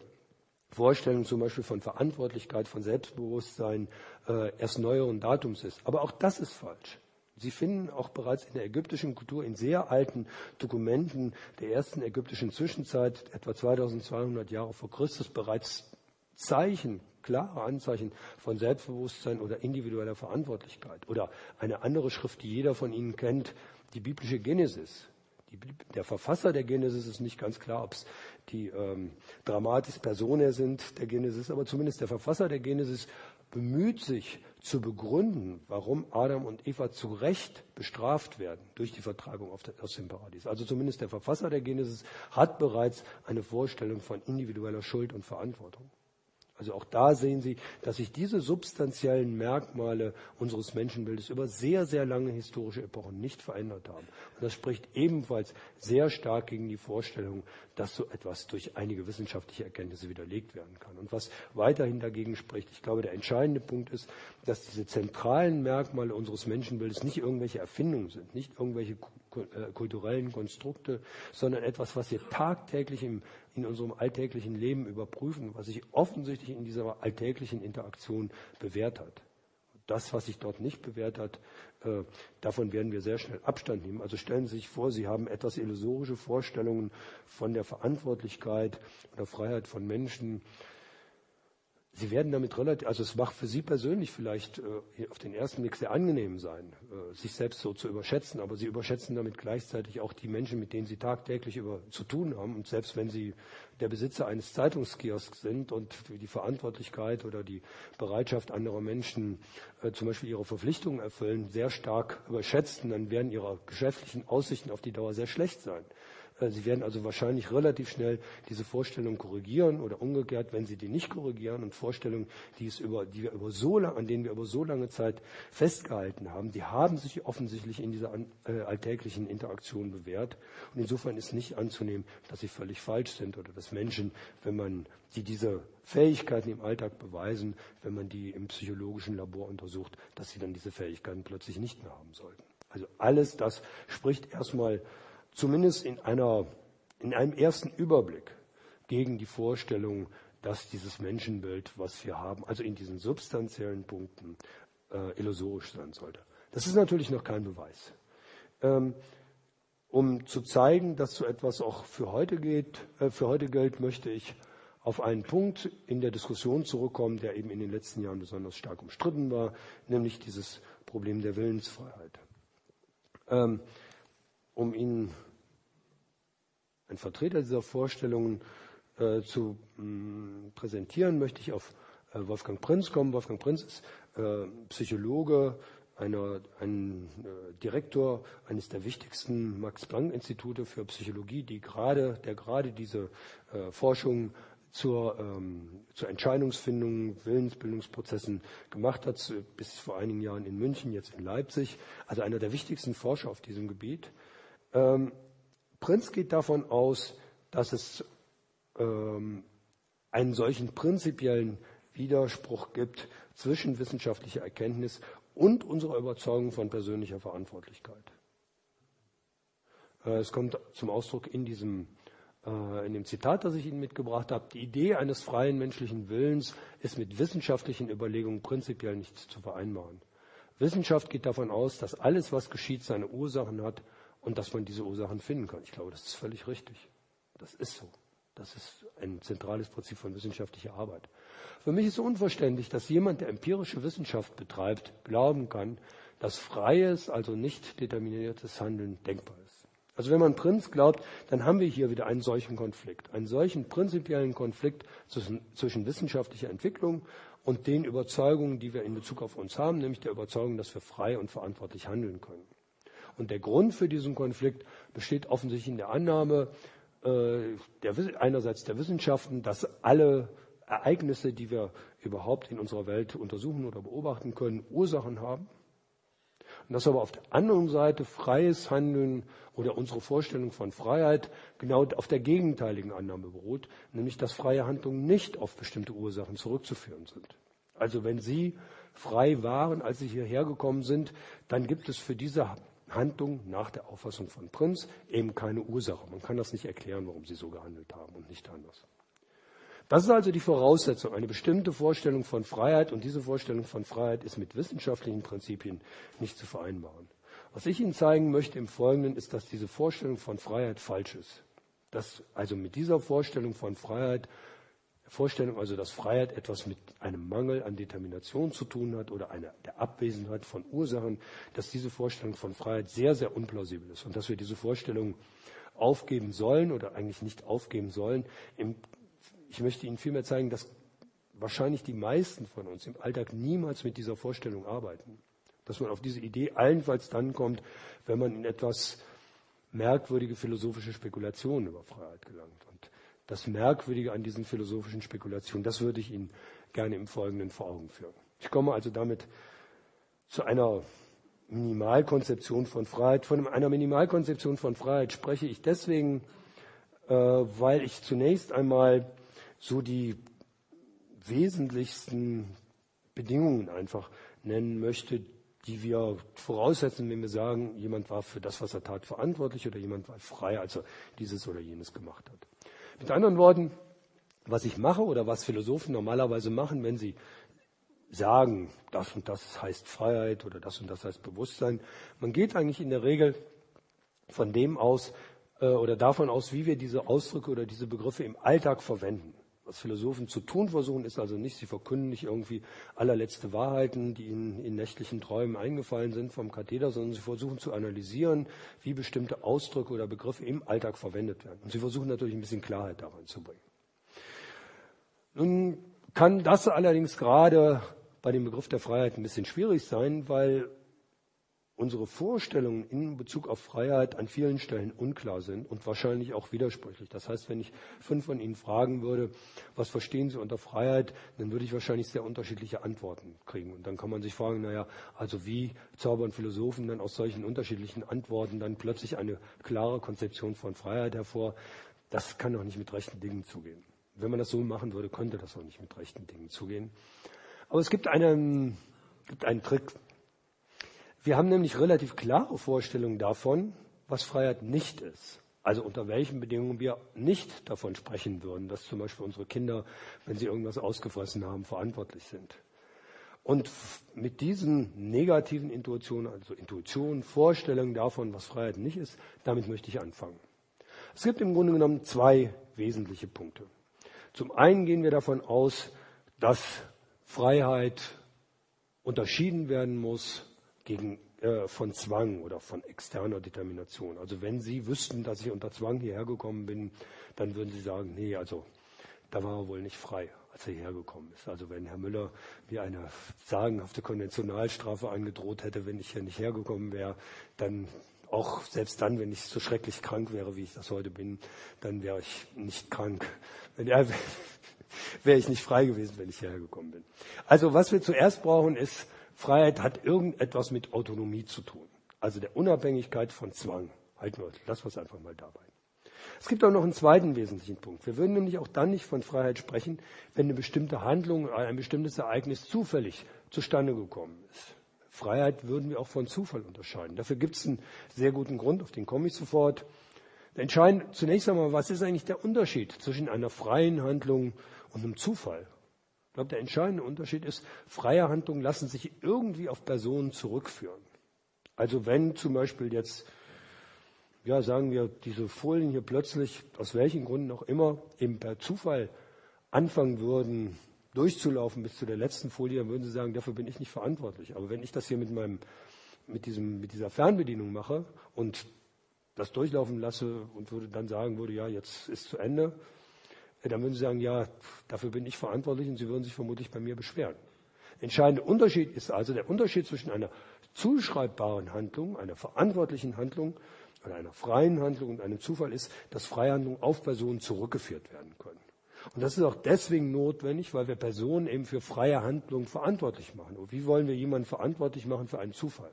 Vorstellung zum Beispiel von Verantwortlichkeit, von Selbstbewusstsein äh, erst neueren Datums ist. Aber auch das ist falsch. Sie finden auch bereits in der ägyptischen Kultur in sehr alten Dokumenten der ersten ägyptischen Zwischenzeit, etwa 2200 Jahre vor Christus, bereits Zeichen, klare Anzeichen von Selbstbewusstsein oder individueller Verantwortlichkeit. Oder eine andere Schrift, die jeder von Ihnen kennt, die biblische Genesis. Die, der Verfasser der Genesis ist nicht ganz klar, ob es die ähm, Dramatis Personae sind der Genesis, aber zumindest der Verfasser der Genesis bemüht sich zu begründen, warum Adam und Eva zu Recht bestraft werden durch die Vertragung aus dem Paradies. Also zumindest der Verfasser der Genesis hat bereits eine Vorstellung von individueller Schuld und Verantwortung. Also auch da sehen Sie, dass sich diese substanziellen Merkmale unseres Menschenbildes über sehr, sehr lange historische Epochen nicht verändert haben. Und das spricht ebenfalls sehr stark gegen die Vorstellung, dass so etwas durch einige wissenschaftliche Erkenntnisse widerlegt werden kann. Und was weiterhin dagegen spricht, ich glaube, der entscheidende Punkt ist, dass diese zentralen Merkmale unseres Menschenbildes nicht irgendwelche Erfindungen sind, nicht irgendwelche kulturellen Konstrukte, sondern etwas, was wir tagtäglich im, in unserem alltäglichen Leben überprüfen, was sich offensichtlich in dieser alltäglichen Interaktion bewährt hat. Das, was sich dort nicht bewährt hat, äh, davon werden wir sehr schnell Abstand nehmen. Also stellen Sie sich vor, Sie haben etwas illusorische Vorstellungen von der Verantwortlichkeit oder Freiheit von Menschen, Sie werden damit relativ, also es mag für Sie persönlich vielleicht äh, auf den ersten Blick sehr angenehm sein, äh, sich selbst so zu überschätzen, aber Sie überschätzen damit gleichzeitig auch die Menschen, mit denen Sie tagtäglich über, zu tun haben. Und selbst wenn Sie der Besitzer eines Zeitungskiosks sind und die Verantwortlichkeit oder die Bereitschaft anderer Menschen, äh, zum Beispiel ihre Verpflichtungen erfüllen, sehr stark überschätzen, dann werden Ihre geschäftlichen Aussichten auf die Dauer sehr schlecht sein. Äh, sie werden also wahrscheinlich relativ schnell diese Vorstellung korrigieren oder umgekehrt, wenn Sie die nicht korrigieren und Vorstellungen, die, es über, die wir über so lang, an denen wir über so lange Zeit festgehalten haben, die haben sich offensichtlich in dieser äh, alltäglichen Interaktion bewährt. Und insofern ist nicht anzunehmen, dass sie völlig falsch sind oder dass Menschen, wenn man die diese Fähigkeiten im Alltag beweisen, wenn man die im psychologischen Labor untersucht, dass sie dann diese Fähigkeiten plötzlich nicht mehr haben sollten. Also alles das spricht erstmal zumindest in, einer, in einem ersten Überblick gegen die Vorstellung, dass dieses Menschenbild, was wir haben, also in diesen substanziellen Punkten, äh, illusorisch sein sollte. Das ist natürlich noch kein Beweis. Ähm, um zu zeigen, dass so etwas auch für heute geht, äh, für heute gilt, möchte ich auf einen Punkt in der Diskussion zurückkommen, der eben in den letzten Jahren besonders stark umstritten war, nämlich dieses Problem der Willensfreiheit. Ähm, um Ihnen einen Vertreter dieser Vorstellungen äh, zu mh, mm, präsentieren, möchte ich auf äh, Wolfgang Prinz kommen. Wolfgang Prinz ist äh, Psychologe, einer, ein äh, Direktor eines der wichtigsten Max-Planck-Institute für Psychologie, die gerade, der gerade diese äh, Forschung zur, ähm, zur Entscheidungsfindung, Willensbildungsprozessen gemacht hat, bis vor einigen Jahren in München, jetzt in Leipzig. Also einer der wichtigsten Forscher auf diesem Gebiet. Ähm, Prinz geht davon aus, dass es ähm, einen solchen prinzipiellen Widerspruch gibt zwischen wissenschaftlicher Erkenntnis und unserer Überzeugung von persönlicher Verantwortlichkeit. Äh, es kommt zum Ausdruck in diesem äh, in dem Zitat, das ich Ihnen mitgebracht habe, die Idee eines freien menschlichen Willens ist mit wissenschaftlichen Überlegungen prinzipiell nicht zu vereinbaren. Wissenschaft geht davon aus, dass alles, was geschieht, seine Ursachen hat und dass man diese Ursachen finden kann. Ich glaube, das ist völlig richtig. Das ist so. Das ist ein zentrales Prinzip von wissenschaftlicher Arbeit. Für mich ist es unverständlich, dass jemand, der empirische Wissenschaft betreibt, glauben kann, dass freies, also nicht determiniertes Handeln denkbar ist. Also wenn man Prinz glaubt, dann haben wir hier wieder einen solchen Konflikt, einen solchen prinzipiellen Konflikt zwischen, zwischen, wissenschaftlicher Entwicklung und den Überzeugungen, die wir in Bezug auf uns haben, nämlich der Überzeugung, dass wir frei und verantwortlich handeln können. Und der Grund für diesen Konflikt besteht offensichtlich in der Annahme äh, der, einerseits der Wissenschaften, dass alle Ereignisse, die wir überhaupt in unserer Welt untersuchen oder beobachten können, Ursachen haben und dass aber auf der anderen Seite freies Handeln oder unsere Vorstellung von Freiheit genau auf der gegenteiligen Annahme beruht, nämlich dass freie Handlungen nicht auf bestimmte Ursachen zurückzuführen sind. Also wenn Sie frei waren, als Sie hierher gekommen sind, dann gibt es für diese Handlung nach der Auffassung von Prinz eben keine Ursache. Man kann das nicht erklären, warum Sie so gehandelt haben und nicht anders. Das ist also die Voraussetzung, eine bestimmte Vorstellung von Freiheit und diese Vorstellung von Freiheit ist mit wissenschaftlichen Prinzipien nicht zu vereinbaren. Was ich Ihnen zeigen möchte im Folgenden ist, dass diese Vorstellung von Freiheit falsch ist. Dass also mit dieser Vorstellung von Freiheit, Vorstellung also, dass Freiheit etwas mit einem Mangel an Determination zu tun hat oder einer, der Abwesenheit von Ursachen, dass diese Vorstellung von Freiheit sehr, sehr unplausibel ist und dass wir diese Vorstellung aufgeben sollen oder eigentlich nicht aufgeben sollen. Ich möchte Ihnen vielmehr zeigen, dass wahrscheinlich die meisten von uns im Alltag niemals mit dieser Vorstellung arbeiten. Dass man auf diese Idee allenfalls dann kommt, wenn man in etwas merkwürdige philosophische Spekulationen über Freiheit gelangt. Das Merkwürdige an diesen philosophischen Spekulationen, das würde ich Ihnen gerne im Folgenden vor Augen führen. Ich komme also damit zu einer Minimalkonzeption von Freiheit. Von einer Minimalkonzeption von Freiheit spreche ich deswegen, äh, weil ich zunächst einmal so die wesentlichsten Bedingungen einfach nennen möchte, die wir voraussetzen, wenn wir sagen, jemand war für das, was er tat, verantwortlich oder jemand war frei, als er dieses oder jenes gemacht hat. Mit anderen Worten, was ich mache oder was Philosophen normalerweise machen, wenn sie sagen, das und das heißt Freiheit oder das und das heißt Bewusstsein, man geht eigentlich in der Regel von dem aus äh, oder davon aus, wie wir diese Ausdrücke oder diese Begriffe im Alltag verwenden. Was Philosophen zu tun versuchen, ist also nicht, sie verkünden nicht irgendwie allerletzte Wahrheiten, die ihnen in nächtlichen Träumen eingefallen sind vom Katheder, sondern sie versuchen zu analysieren, wie bestimmte Ausdrücke oder Begriffe im Alltag verwendet werden. Und sie versuchen natürlich ein bisschen Klarheit daran zu bringen. Nun kann das allerdings gerade bei dem Begriff der Freiheit ein bisschen schwierig sein, weil unsere Vorstellungen in Bezug auf Freiheit an vielen Stellen unklar sind und wahrscheinlich auch widersprüchlich. Das heißt, wenn ich fünf von Ihnen fragen würde, was verstehen Sie unter Freiheit, dann würde ich wahrscheinlich sehr unterschiedliche Antworten kriegen. Und dann kann man sich fragen, naja, also wie zaubern Philosophen dann aus solchen unterschiedlichen Antworten dann plötzlich eine klare Konzeption von Freiheit hervor? Das kann doch nicht mit rechten Dingen zugehen. Wenn man das so machen würde, könnte das auch nicht mit rechten Dingen zugehen. Aber es gibt einen, gibt einen Trick, wir haben nämlich relativ klare Vorstellungen davon, was Freiheit nicht ist. Also unter welchen Bedingungen wir nicht davon sprechen würden, dass zum Beispiel unsere Kinder, wenn sie irgendwas ausgefressen haben, verantwortlich sind. Und mit diesen negativen Intuitionen, also Intuitionen, Vorstellungen davon, was Freiheit nicht ist, damit möchte ich anfangen. Es gibt im Grunde genommen zwei wesentliche Punkte. Zum einen gehen wir davon aus, dass Freiheit unterschieden werden muss gegen, äh, von Zwang oder von externer Determination. Also wenn Sie wüssten, dass ich unter Zwang hierher gekommen bin, dann würden Sie sagen, nee, also da war er wohl nicht frei, als er hierher gekommen ist. Also wenn Herr Müller mir eine sagenhafte Konventionalstrafe angedroht hätte, wenn ich hier nicht hergekommen wäre, dann auch selbst dann, wenn ich so schrecklich krank wäre, wie ich das heute bin, dann wäre ich nicht krank. Wenn er, wäre ich nicht frei gewesen, wenn ich hierher gekommen bin. Also was wir zuerst brauchen, ist Freiheit hat irgendetwas mit Autonomie zu tun. Also der Unabhängigkeit von Zwang. Halten wir, lassen wir es einfach mal dabei. Es gibt auch noch einen zweiten wesentlichen Punkt. Wir würden nämlich auch dann nicht von Freiheit sprechen, wenn eine bestimmte Handlung, ein bestimmtes Ereignis zufällig zustande gekommen ist. Freiheit würden wir auch von Zufall unterscheiden. Dafür gibt es einen sehr guten Grund, auf den komme ich sofort. Entscheidend zunächst einmal, was ist eigentlich der Unterschied zwischen einer freien Handlung und einem Zufall? Ich glaube, der entscheidende Unterschied ist, freie Handlungen lassen sich irgendwie auf Personen zurückführen. Also wenn zum Beispiel jetzt, ja, sagen wir, diese Folien hier plötzlich, aus welchen Gründen auch immer, eben per Zufall anfangen würden, durchzulaufen bis zu der letzten Folie, dann würden Sie sagen, dafür bin ich nicht verantwortlich. Aber wenn ich das hier mit meinem, mit diesem, mit dieser Fernbedienung mache und das durchlaufen lasse und würde dann sagen würde, ja, jetzt ist zu Ende, dann würden Sie sagen, ja, dafür bin ich verantwortlich und Sie würden sich vermutlich bei mir beschweren. Entscheidender Unterschied ist also der Unterschied zwischen einer zuschreibbaren Handlung, einer verantwortlichen Handlung oder einer freien Handlung und einem Zufall ist, dass freie Handlungen auf Personen zurückgeführt werden können. Und das ist auch deswegen notwendig, weil wir Personen eben für freie Handlungen verantwortlich machen. Und wie wollen wir jemanden verantwortlich machen für einen Zufall?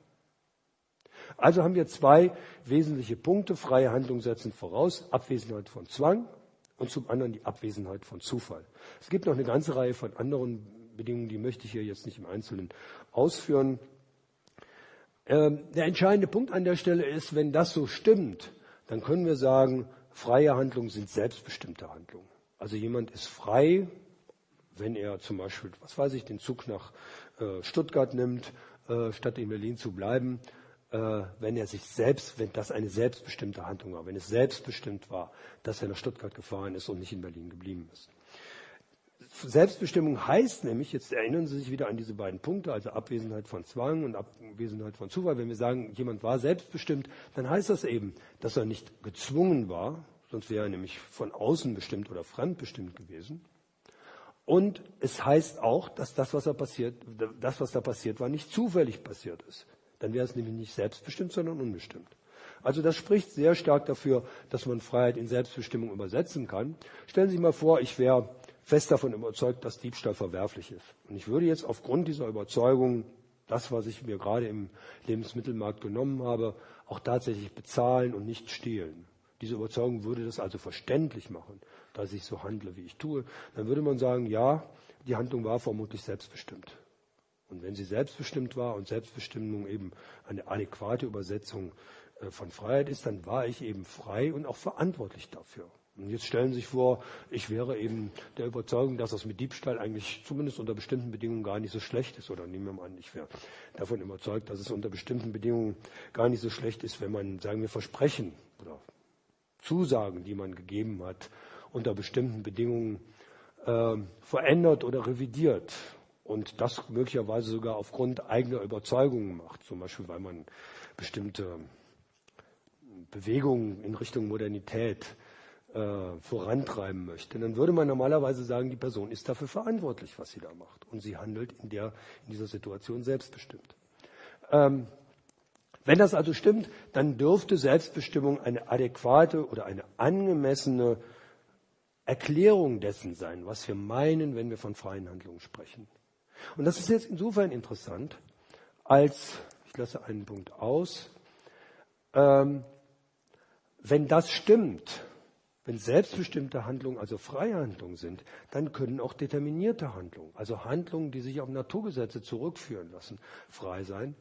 Also haben wir zwei wesentliche Punkte. Freie Handlungen setzen voraus Abwesenheit von Zwang und zum anderen die Abwesenheit von Zufall. Es gibt noch eine ganze Reihe von anderen Bedingungen, die möchte ich hier jetzt nicht im Einzelnen ausführen. Ähm, der entscheidende Punkt an der Stelle ist, wenn das so stimmt, dann können wir sagen, freie Handlungen sind selbstbestimmte Handlungen. Also jemand ist frei, wenn er zum Beispiel, was weiß ich, den Zug nach äh, Stuttgart nimmt, äh, statt in Berlin zu bleiben, wenn er sich selbst, wenn das eine selbstbestimmte Handlung war, wenn es selbstbestimmt war, dass er nach Stuttgart gefahren ist und nicht in Berlin geblieben ist. Selbstbestimmung heißt nämlich, jetzt erinnern Sie sich wieder an diese beiden Punkte, also Abwesenheit von Zwang und Abwesenheit von Zufall. Wenn wir sagen, jemand war selbstbestimmt, dann heißt das eben, dass er nicht gezwungen war, sonst wäre er nämlich von außen bestimmt oder fremdbestimmt gewesen. Und es heißt auch, dass das, was, er passiert, das, was da passiert war, nicht zufällig passiert ist. Dann wäre es nämlich nicht selbstbestimmt, sondern unbestimmt. Also das spricht sehr stark dafür, dass man Freiheit in Selbstbestimmung übersetzen kann. Stellen Sie sich mal vor, ich wäre fest davon überzeugt, dass Diebstahl verwerflich ist. Und ich würde jetzt aufgrund dieser Überzeugung das, was ich mir gerade im Lebensmittelmarkt genommen habe, auch tatsächlich bezahlen und nicht stehlen. Diese Überzeugung würde das also verständlich machen, dass ich so handle, wie ich tue. Dann würde man sagen, ja, die Handlung war vermutlich selbstbestimmt. Und wenn sie selbstbestimmt war und Selbstbestimmung eben eine adäquate Übersetzung äh, von Freiheit ist, dann war ich eben frei und auch verantwortlich dafür. Und jetzt stellen Sie sich vor, ich wäre eben der Überzeugung, dass das mit Diebstahl eigentlich zumindest unter bestimmten Bedingungen gar nicht so schlecht ist. Oder nehmen wir mal an, ich wäre davon überzeugt, dass es unter bestimmten Bedingungen gar nicht so schlecht ist, wenn man, sagen wir, Versprechen oder Zusagen, die man gegeben hat, unter bestimmten Bedingungen äh, verändert oder revidiert und das möglicherweise sogar aufgrund eigener Überzeugungen macht, zum Beispiel weil man bestimmte Bewegungen in Richtung Modernität äh, vorantreiben möchte, dann würde man normalerweise sagen, die Person ist dafür verantwortlich, was sie da macht. Und sie handelt in, der, in dieser Situation selbstbestimmt. Ähm, Wenn das also stimmt, dann dürfte Selbstbestimmung eine adäquate oder eine angemessene Erklärung dessen sein, was wir meinen, wenn wir von freien Handlungen sprechen. Und das ist jetzt insofern interessant, als, ich lasse einen Punkt aus, ähm, wenn das stimmt, wenn selbstbestimmte Handlungen also freie Handlungen sind, dann können auch determinierte Handlungen, also Handlungen, die sich auf Naturgesetze zurückführen lassen, frei sein.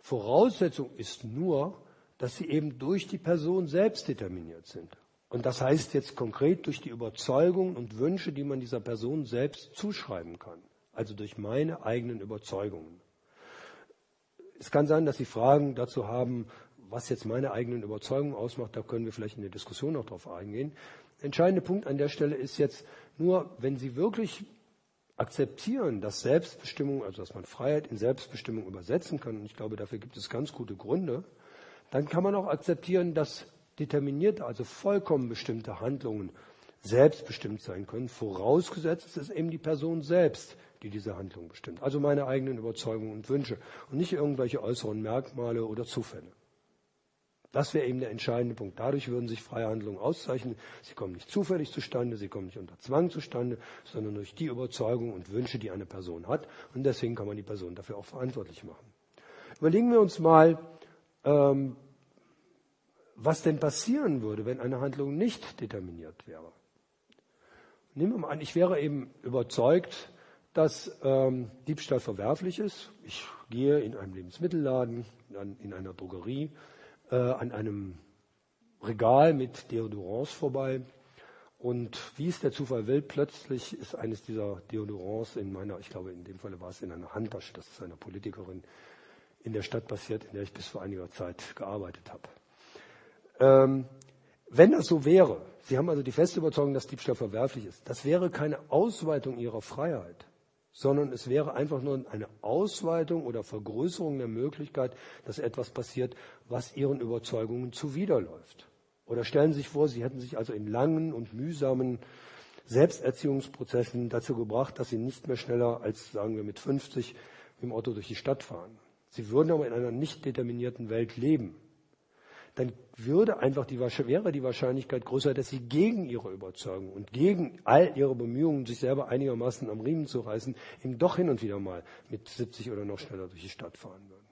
Voraussetzung ist nur, dass sie eben durch die Person selbst determiniert sind. Und das heißt jetzt konkret durch die Überzeugungen und Wünsche, die man dieser Person selbst zuschreiben kann. Also durch meine eigenen Überzeugungen. Es kann sein, dass Sie Fragen dazu haben, was jetzt meine eigenen Überzeugungen ausmacht, da können wir vielleicht in der Diskussion noch drauf eingehen. Der entscheidende Punkt an der Stelle ist jetzt nur, wenn Sie wirklich akzeptieren, dass Selbstbestimmung, also dass man Freiheit in Selbstbestimmung übersetzen kann, und ich glaube, dafür gibt es ganz gute Gründe, dann kann man auch akzeptieren, dass determinierte, also vollkommen bestimmte Handlungen selbstbestimmt sein können, vorausgesetzt es ist eben die Person selbst, die diese Handlung bestimmt. Also meine eigenen Überzeugungen und Wünsche und nicht irgendwelche äußeren Merkmale oder Zufälle. Das wäre eben der entscheidende Punkt. Dadurch würden sich freie Handlungen auszeichnen. Sie kommen nicht zufällig zustande, sie kommen nicht unter Zwang zustande, sondern durch die Überzeugung und Wünsche, die eine Person hat. Und deswegen kann man die Person dafür auch verantwortlich machen. Überlegen wir uns mal, ähm, was denn passieren würde, wenn eine Handlung nicht determiniert wäre. Nehmen wir mal an, ich wäre eben überzeugt, dass ähm, Diebstahl verwerflich ist. Ich gehe in einem Lebensmittelladen, in einer Drogerie äh, an einem Regal mit Deodorants vorbei. Und wie es der Zufall will, plötzlich ist eines dieser Deodorants in meiner, ich glaube in dem Falle war es in einer Handtasche, das ist einer Politikerin in der Stadt passiert, in der ich bis vor einiger Zeit gearbeitet habe. Ähm, wenn das so wäre, Sie haben also die feste Überzeugung, dass Diebstahl verwerflich ist, das wäre keine Ausweitung Ihrer Freiheit sondern es wäre einfach nur eine Ausweitung oder Vergrößerung der Möglichkeit, dass etwas passiert, was ihren Überzeugungen zuwiderläuft. Oder stellen Sie sich vor, Sie hätten sich also in langen und mühsamen Selbsterziehungsprozessen dazu gebracht, dass Sie nicht mehr schneller als, sagen wir, mit 50 im Auto durch die Stadt fahren. Sie würden aber in einer nicht determinierten Welt leben dann würde einfach die, wäre die Wahrscheinlichkeit größer, dass sie gegen ihre Überzeugung und gegen all ihre Bemühungen, sich selber einigermaßen am Riemen zu reißen, eben doch hin und wieder mal mit 70 oder noch schneller durch die Stadt fahren würden.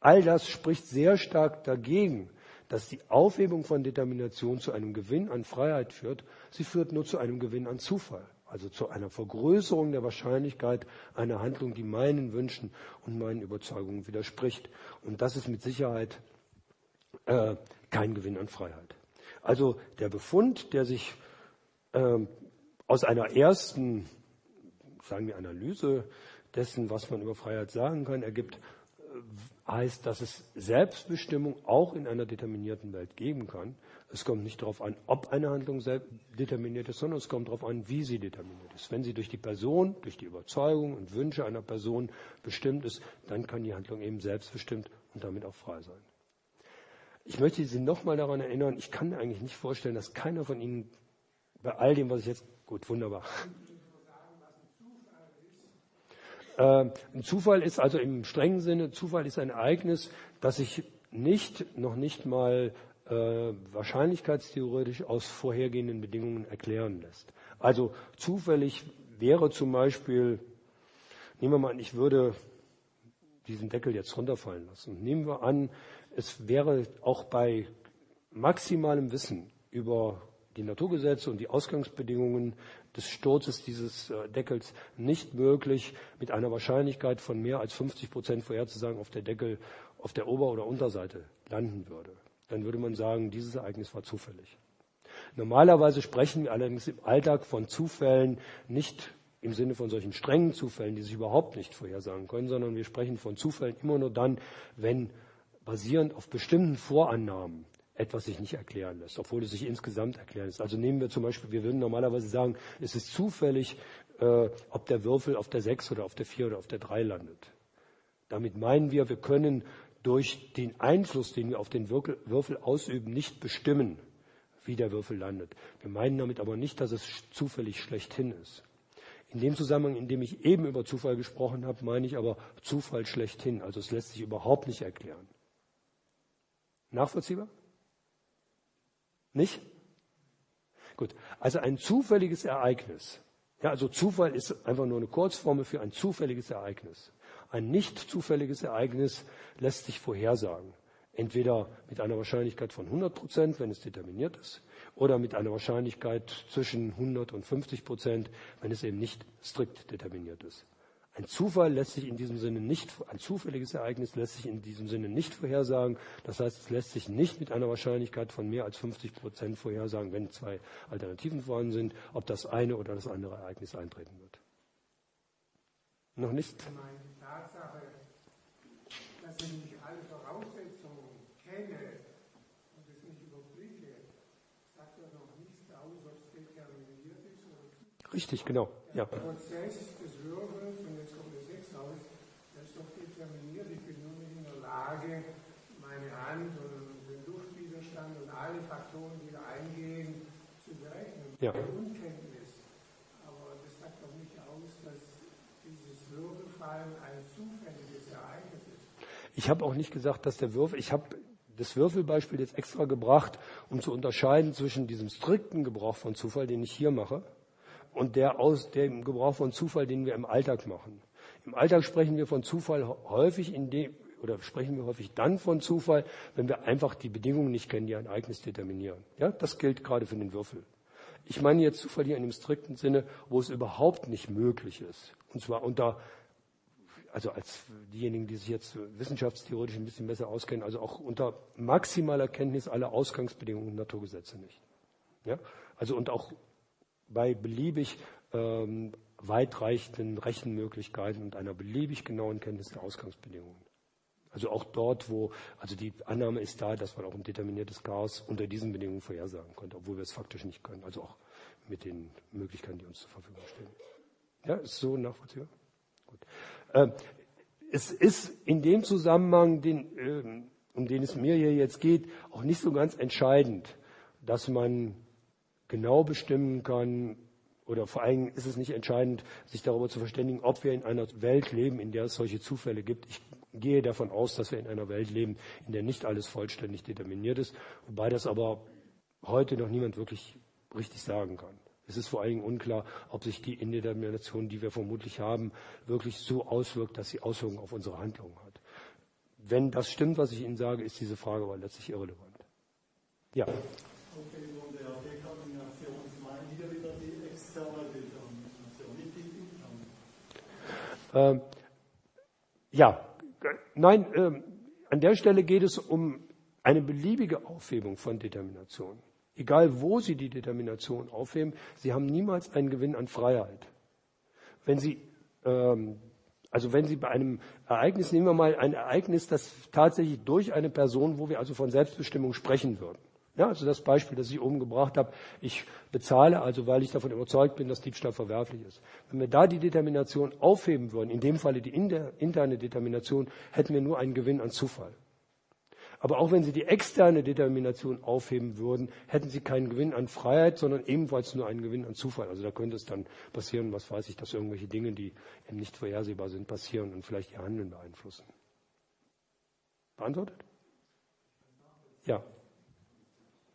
All das spricht sehr stark dagegen, dass die Aufhebung von Determination zu einem Gewinn an Freiheit führt. Sie führt nur zu einem Gewinn an Zufall, also zu einer Vergrößerung der Wahrscheinlichkeit einer Handlung, die meinen Wünschen und meinen Überzeugungen widerspricht. Und das ist mit Sicherheit äh, kein Gewinn an Freiheit. Also der Befund, der sich äh, aus einer ersten, sagen wir, Analyse dessen, was man über Freiheit sagen kann, ergibt, äh, heißt, dass es Selbstbestimmung auch in einer determinierten Welt geben kann. Es kommt nicht darauf an, ob eine Handlung determiniert ist, sondern es kommt darauf an, wie sie determiniert ist. Wenn sie durch die Person, durch die Überzeugung und Wünsche einer Person bestimmt ist, dann kann die Handlung eben selbstbestimmt und damit auch frei sein. Ich möchte Sie nochmal daran erinnern, ich kann mir eigentlich nicht vorstellen, dass keiner von Ihnen bei all dem, was ich jetzt, gut, wunderbar. Äh, ein Zufall ist also im strengen Sinne, Zufall ist ein Ereignis, das sich nicht, noch nicht mal äh, wahrscheinlichkeitstheoretisch aus vorhergehenden Bedingungen erklären lässt. Also zufällig wäre zum Beispiel, nehmen wir mal an, ich würde diesen Deckel jetzt runterfallen lassen. Nehmen wir an, es wäre auch bei maximalem Wissen über die Naturgesetze und die Ausgangsbedingungen des Sturzes dieses äh, Deckels nicht möglich, mit einer Wahrscheinlichkeit von mehr als 50 Prozent vorherzusagen, ob der Deckel auf der Ober- oder Unterseite landen würde. Dann würde man sagen, dieses Ereignis war zufällig. Normalerweise sprechen wir allerdings im Alltag von Zufällen nicht im Sinne von solchen strengen Zufällen, die sich überhaupt nicht vorhersagen können, sondern wir sprechen von Zufällen immer nur dann, wenn basierend auf bestimmten Vorannahmen etwas sich nicht erklären lässt, obwohl es sich insgesamt erklären lässt. Also nehmen wir zum Beispiel, wir würden normalerweise sagen, es ist zufällig, äh, ob der Würfel auf der 6 oder auf der 4 oder auf der 3 landet. Damit meinen wir, wir können durch den Einfluss, den wir auf den Würfel ausüben, nicht bestimmen, wie der Würfel landet. Wir meinen damit aber nicht, dass es zufällig schlechthin ist. In dem Zusammenhang, in dem ich eben über Zufall gesprochen habe, meine ich aber Zufall schlechthin. Also es lässt sich überhaupt nicht erklären. Nachvollziehbar? Nicht? Gut. Also ein zufälliges Ereignis. Ja, also Zufall ist einfach nur eine Kurzformel für ein zufälliges Ereignis. Ein nicht zufälliges Ereignis lässt sich vorhersagen. Entweder mit einer Wahrscheinlichkeit von 100 Prozent, wenn es determiniert ist, oder mit einer Wahrscheinlichkeit zwischen 100 und 50 Prozent, wenn es eben nicht strikt determiniert ist. Ein Zufall lässt sich in diesem Sinne nicht, ein zufälliges Ereignis lässt sich in diesem Sinne nicht vorhersagen. Das heißt, es lässt sich nicht mit einer Wahrscheinlichkeit von mehr als 50 Prozent vorhersagen, wenn zwei Alternativen vorhanden sind, ob das eine oder das andere Ereignis eintreten wird. Noch nicht? Die Tatsache, dass nicht alle Voraussetzungen kenne und es nicht überblicke, sagt ja noch nichts aus, ob es determiniert ist oder Richtig, genau. Ja. Der Prozess Lage, meine Hand und den Luftwiderstand und alle Faktoren, die da eingehen, zu berechnen. Ja. Unkenntnis. Aber das sagt doch nicht aus, dass dieses Würfelfallen ein zufälliges Ereignis ist. Ich habe auch nicht gesagt, dass der Würfel, ich habe das Würfelbeispiel jetzt extra gebracht, um zu unterscheiden zwischen diesem strikten Gebrauch von Zufall, den ich hier mache, und der aus dem Gebrauch von Zufall, den wir im Alltag machen. Im Alltag sprechen wir von Zufall häufig in dem, oder sprechen wir häufig dann von Zufall, wenn wir einfach die Bedingungen nicht kennen, die ein Ereignis determinieren. Ja, das gilt gerade für den Würfel. Ich meine jetzt Zufall hier in dem strikten Sinne, wo es überhaupt nicht möglich ist. Und zwar unter, also als diejenigen, die sich jetzt wissenschaftstheoretisch ein bisschen besser auskennen, also auch unter maximaler Kenntnis aller Ausgangsbedingungen und Naturgesetze nicht. Ja, also und auch bei beliebig ähm, weitreichenden Rechenmöglichkeiten und einer beliebig genauen Kenntnis der Ausgangsbedingungen. Also auch dort, wo, also die Annahme ist da, dass man auch ein determiniertes Chaos unter diesen Bedingungen vorhersagen könnte, obwohl wir es faktisch nicht können. Also auch mit den Möglichkeiten, die uns zur Verfügung stehen. Ja, ist so nachvollziehbar? Gut. Äh, es ist in dem Zusammenhang, den, äh, um den es mir hier jetzt geht, auch nicht so ganz entscheidend, dass man genau bestimmen kann, oder vor allem ist es nicht entscheidend, sich darüber zu verständigen, ob wir in einer Welt leben, in der es solche Zufälle gibt. Ich gehe davon aus, dass wir in einer Welt leben, in der nicht alles vollständig determiniert ist, wobei das aber heute noch niemand wirklich richtig sagen kann. Es ist vor allen Dingen unklar, ob sich die Indetermination, die wir vermutlich haben, wirklich so auswirkt, dass sie Auswirkungen auf unsere Handlungen hat. Wenn das stimmt, was ich Ihnen sage, ist diese Frage aber letztlich irrelevant. Ja. Okay, von der Determination meinen wir wieder die externe Determination, nicht Ähm, ja, Nein, äh, an der Stelle geht es um eine beliebige Aufhebung von Determination. Egal wo Sie die Determination aufheben, Sie haben niemals einen Gewinn an Freiheit. Wenn Sie, ähm, also wenn Sie bei einem Ereignis, nehmen wir mal ein Ereignis, das tatsächlich durch eine Person, wo wir also von Selbstbestimmung sprechen würden. Ja, also das Beispiel, das ich oben gebracht habe, ich bezahle also, weil ich davon überzeugt bin, dass Diebstahl verwerflich ist. Wenn wir da die Determination aufheben würden, in dem Falle die interne Determination, hätten wir nur einen Gewinn an Zufall. Aber auch wenn Sie die externe Determination aufheben würden, hätten Sie keinen Gewinn an Freiheit, sondern ebenfalls nur einen Gewinn an Zufall. Also da könnte es dann passieren, was weiß ich, dass irgendwelche Dinge, die eben nicht vorhersehbar sind, passieren und vielleicht Ihr Handeln beeinflussen. Beantwortet? Ja.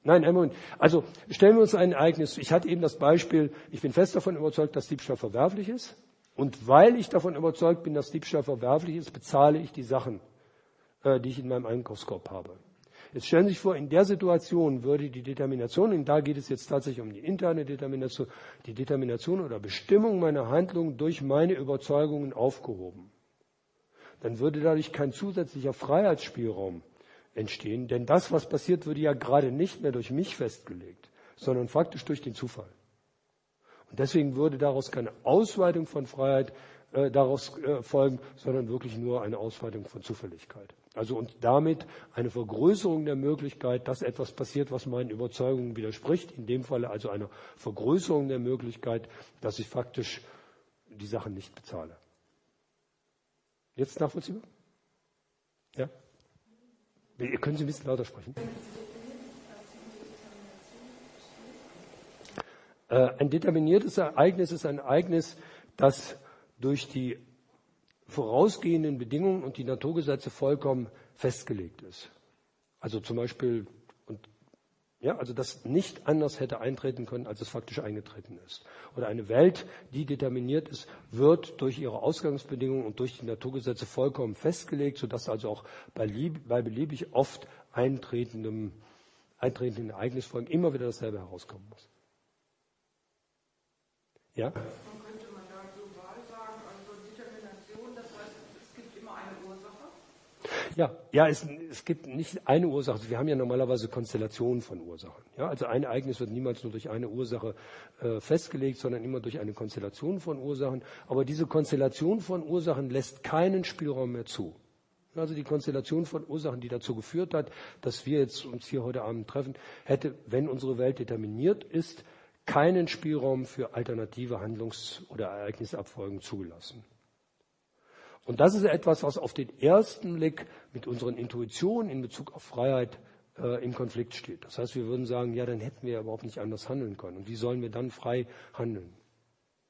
Nein, einen Moment. Also stellen wir uns ein Ereignis. Ich hatte eben das Beispiel, ich bin fest davon überzeugt, dass Diebstahl verwerflich ist. Und weil ich davon überzeugt bin, dass Diebstahl verwerflich ist, bezahle ich die Sachen, äh, die ich in meinem Einkaufskorb habe. Jetzt stellen Sie sich vor, in der Situation würde die Determination, und da geht es jetzt tatsächlich um die interne Determination, die Determination oder Bestimmung meiner Handlung durch meine Überzeugungen aufgehoben. Dann würde dadurch kein zusätzlicher Freiheitsspielraum entstehen. Denn das, was passiert, würde ja gerade nicht mehr durch mich festgelegt, sondern faktisch durch den Zufall. Und deswegen würde daraus keine Ausweitung von Freiheit äh, daraus äh, folgen, sondern wirklich nur eine Ausweitung von Zufälligkeit. Also und damit eine Vergrößerung der Möglichkeit, dass etwas passiert, was meinen Überzeugungen widerspricht. In dem Falle also eine Vergrößerung der Möglichkeit, dass ich faktisch die Sachen nicht bezahle. Jetzt nachvollziehbar? Ja? Können Sie ein bisschen lauter sprechen? Äh, ein determiniertes Ereignis ist ein Ereignis, das durch die vorausgehenden Bedingungen und die Naturgesetze vollkommen festgelegt ist. Also zum Beispiel, ja, also das nicht anders hätte eintreten können, als es faktisch eingetreten ist. Oder eine Welt, die determiniert ist, wird durch ihre Ausgangsbedingungen und durch die Naturgesetze vollkommen festgelegt, sodass also auch bei, bei beliebig oft eintretendem, eintretenden Ereignisfolgen immer wieder dasselbe herauskommen muss. Ja? Ja, ja, es, es gibt nicht eine Ursache. Wir haben ja normalerweise Konstellationen von Ursachen. Ja, also ein Ereignis wird niemals nur durch eine Ursache äh, festgelegt, sondern immer durch eine Konstellation von Ursachen. Aber diese Konstellation von Ursachen lässt keinen Spielraum mehr zu. Also die Konstellation von Ursachen, die dazu geführt hat, dass wir jetzt uns hier heute Abend treffen, hätte, wenn unsere Welt determiniert ist, keinen Spielraum für alternative Handlungs- oder Ereignisabfolgen zugelassen. Und das ist etwas, was auf den ersten Blick mit unseren Intuitionen in Bezug auf Freiheit äh, im Konflikt steht. Das heißt, wir würden sagen, ja, dann hätten wir ja überhaupt nicht anders handeln können. Und wie sollen wir dann frei handeln?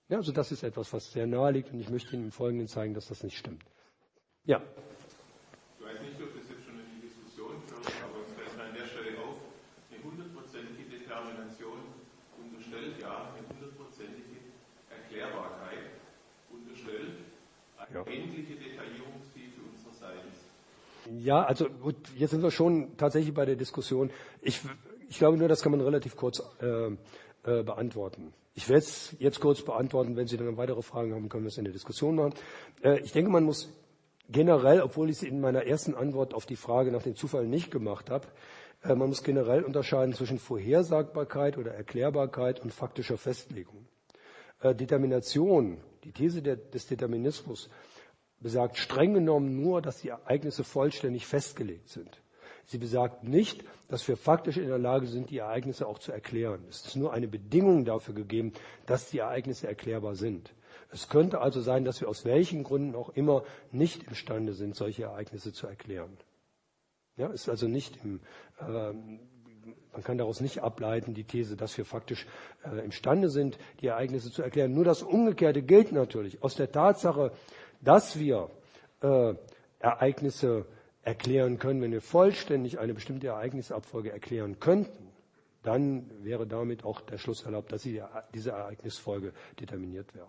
Ja, also das ist etwas, was sehr nahe liegt und ich möchte Ihnen im Folgenden zeigen, dass das nicht stimmt. Ja. Ich weiß nicht, ob das jetzt schon in die Diskussion kommt, aber es fällt mir an der Stelle auf, eine hundertprozentige Determination unterstellt ja eine hundertprozentige Erklärbarkeit unterstellt ja. ähnliche Detaillierungstiefe unsererseits. Ja, also gut, jetzt sind wir schon tatsächlich bei der Diskussion. Ich, ich glaube nur, das kann man relativ kurz äh, äh, beantworten. Ich werde es jetzt kurz beantworten. Wenn Sie dann weitere Fragen haben, können wir es in der Diskussion machen. Äh, ich denke, man muss generell, obwohl ich es in meiner ersten Antwort auf die Frage nach dem Zufall nicht gemacht habe, äh, man muss generell unterscheiden zwischen Vorhersagbarkeit oder Erklärbarkeit und faktischer Festlegung. Äh, Determination die These der, des Determinismus besagt streng genommen nur, dass die Ereignisse vollständig festgelegt sind. Sie besagt nicht, dass wir faktisch in der Lage sind, die Ereignisse auch zu erklären. Es ist nur eine Bedingung dafür gegeben, dass die Ereignisse erklärbar sind. Es könnte also sein, dass wir aus welchen Gründen auch immer nicht imstande sind, solche Ereignisse zu erklären. Ja, ist also nicht im, äh, man kann daraus nicht ableiten, die These, dass wir faktisch äh, imstande sind, die Ereignisse zu erklären. Nur das Umgekehrte gilt natürlich. Aus der Tatsache, dass wir äh, Ereignisse erklären können, wenn wir vollständig eine bestimmte Ereignisabfolge erklären könnten, dann wäre damit auch der Schluss erlaubt, dass diese Ereignisfolge determiniert wäre.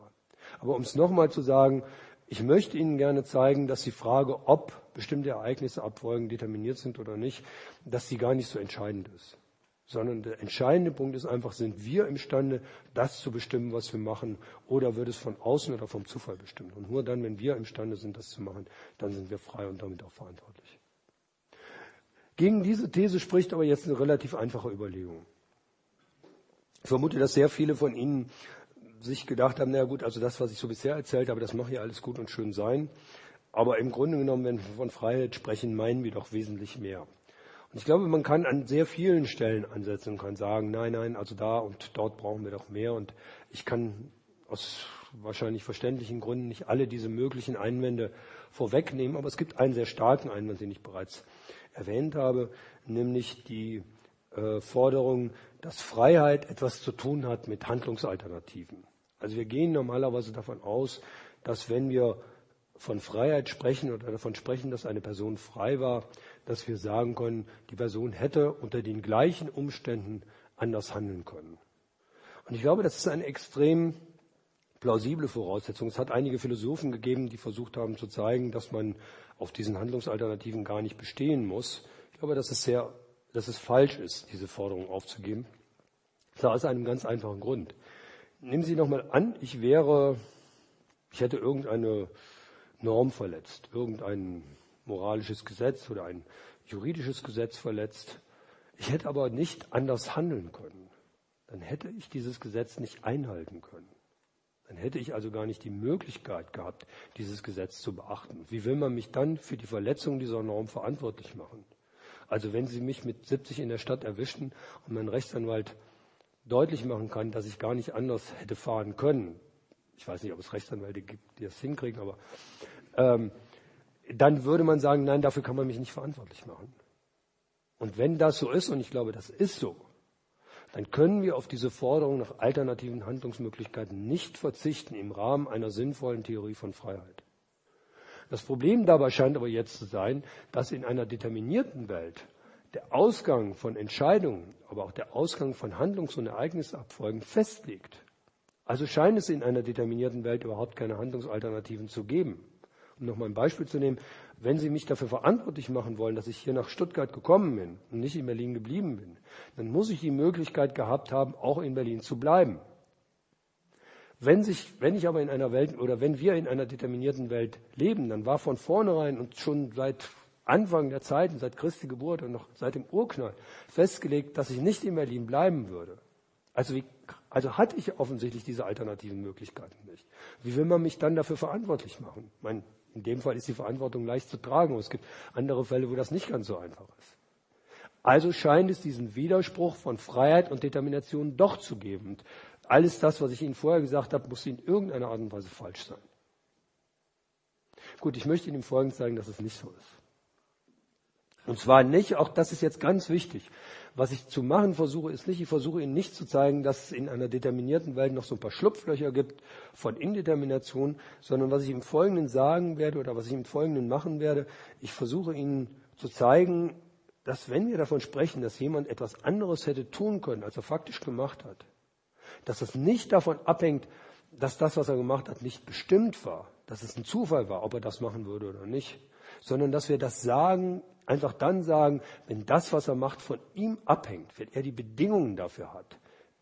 Aber um es nochmal zu sagen, ich möchte Ihnen gerne zeigen, dass die Frage, ob bestimmte Ereignisabfolgen determiniert sind oder nicht, dass sie gar nicht so entscheidend ist. Sondern der entscheidende Punkt ist einfach, sind wir imstande, das zu bestimmen, was wir machen, oder wird es von außen oder vom Zufall bestimmt? Und nur dann, wenn wir imstande sind, das zu machen, dann sind wir frei und damit auch verantwortlich. Gegen diese These spricht aber jetzt eine relativ einfache Überlegung. Ich vermute, dass sehr viele von Ihnen sich gedacht haben, na gut, also das, was ich so bisher erzählt habe, das mag ja alles gut und schön sein. Aber im Grunde genommen, wenn wir von Freiheit sprechen, meinen wir doch wesentlich mehr. Ich glaube, man kann an sehr vielen Stellen ansetzen und kann sagen, nein, nein, also da und dort brauchen wir doch mehr. Und ich kann aus wahrscheinlich verständlichen Gründen nicht alle diese möglichen Einwände vorwegnehmen. Aber es gibt einen sehr starken Einwand, den ich bereits erwähnt habe, nämlich die äh, Forderung, dass Freiheit etwas zu tun hat mit Handlungsalternativen. Also wir gehen normalerweise davon aus, dass wenn wir von Freiheit sprechen oder davon sprechen, dass eine Person frei war, dass wir sagen können, die Person hätte unter den gleichen Umständen anders handeln können. Und ich glaube, das ist eine extrem plausible Voraussetzung. Es hat einige Philosophen gegeben, die versucht haben zu zeigen, dass man auf diesen Handlungsalternativen gar nicht bestehen muss. Ich glaube, das ist sehr dass es falsch ist, diese Forderung aufzugeben. Das aus einem ganz einfachen Grund. Nehmen Sie nochmal an, ich wäre, ich hätte irgendeine Norm verletzt, irgendein moralisches Gesetz oder ein juridisches Gesetz verletzt. Ich hätte aber nicht anders handeln können. Dann hätte ich dieses Gesetz nicht einhalten können. Dann hätte ich also gar nicht die Möglichkeit gehabt, dieses Gesetz zu beachten. Wie will man mich dann für die Verletzung dieser Norm verantwortlich machen? Also wenn Sie mich mit 70 in der Stadt erwischen und mein Rechtsanwalt deutlich machen kann, dass ich gar nicht anders hätte fahren können, ich weiß nicht, ob es Rechtsanwälte gibt, die das hinkriegen, aber ähm, dann würde man sagen, nein, dafür kann man mich nicht verantwortlich machen. Und wenn das so ist, und ich glaube, das ist so, dann können wir auf diese Forderung nach alternativen Handlungsmöglichkeiten nicht verzichten im Rahmen einer sinnvollen Theorie von Freiheit. Das Problem dabei scheint aber jetzt zu sein, dass in einer determinierten Welt der Ausgang von Entscheidungen, aber auch der Ausgang von Handlungs- und Ereignisabfolgen festlegt. Also scheint es in einer determinierten Welt überhaupt keine Handlungsalternativen zu geben. Um nochmal ein Beispiel zu nehmen, wenn Sie mich dafür verantwortlich machen wollen, dass ich hier nach Stuttgart gekommen bin und nicht in Berlin geblieben bin, dann muss ich die Möglichkeit gehabt haben, auch in Berlin zu bleiben. Wenn, sich, wenn ich aber in einer Welt oder wenn wir in einer determinierten Welt leben, dann war von vornherein und schon seit Anfang der Zeiten, seit Christi Geburt und noch seit dem Urknall festgelegt, dass ich nicht in Berlin bleiben würde. Also, wie, also hatte ich offensichtlich diese alternativen Möglichkeiten nicht. Wie will man mich dann dafür verantwortlich machen? Ich meine, in dem Fall ist die Verantwortung leicht zu tragen. Und es gibt andere Fälle, wo das nicht ganz so einfach ist. Also scheint es diesen Widerspruch von Freiheit und Determination doch zu geben. Und alles das, was ich Ihnen vorher gesagt habe, muss in irgendeiner Art und Weise falsch sein. Gut, ich möchte Ihnen im Folgenden zeigen, dass es nicht so ist. Und zwar nicht, auch das ist jetzt ganz wichtig. Was ich zu machen versuche, ist nicht, ich versuche Ihnen nicht zu zeigen, dass es in einer determinierten Welt noch so ein paar Schlupflöcher gibt von Indetermination, sondern was ich im Folgenden sagen werde oder was ich im Folgenden machen werde, ich versuche Ihnen zu zeigen, dass wenn wir davon sprechen, dass jemand etwas anderes hätte tun können, als er faktisch gemacht hat, dass es nicht davon abhängt, dass das, was er gemacht hat, nicht bestimmt war, dass es ein Zufall war, ob er das machen würde oder nicht, sondern dass wir das sagen einfach dann sagen, wenn das, was er macht, von ihm abhängt, wenn er die Bedingungen dafür hat,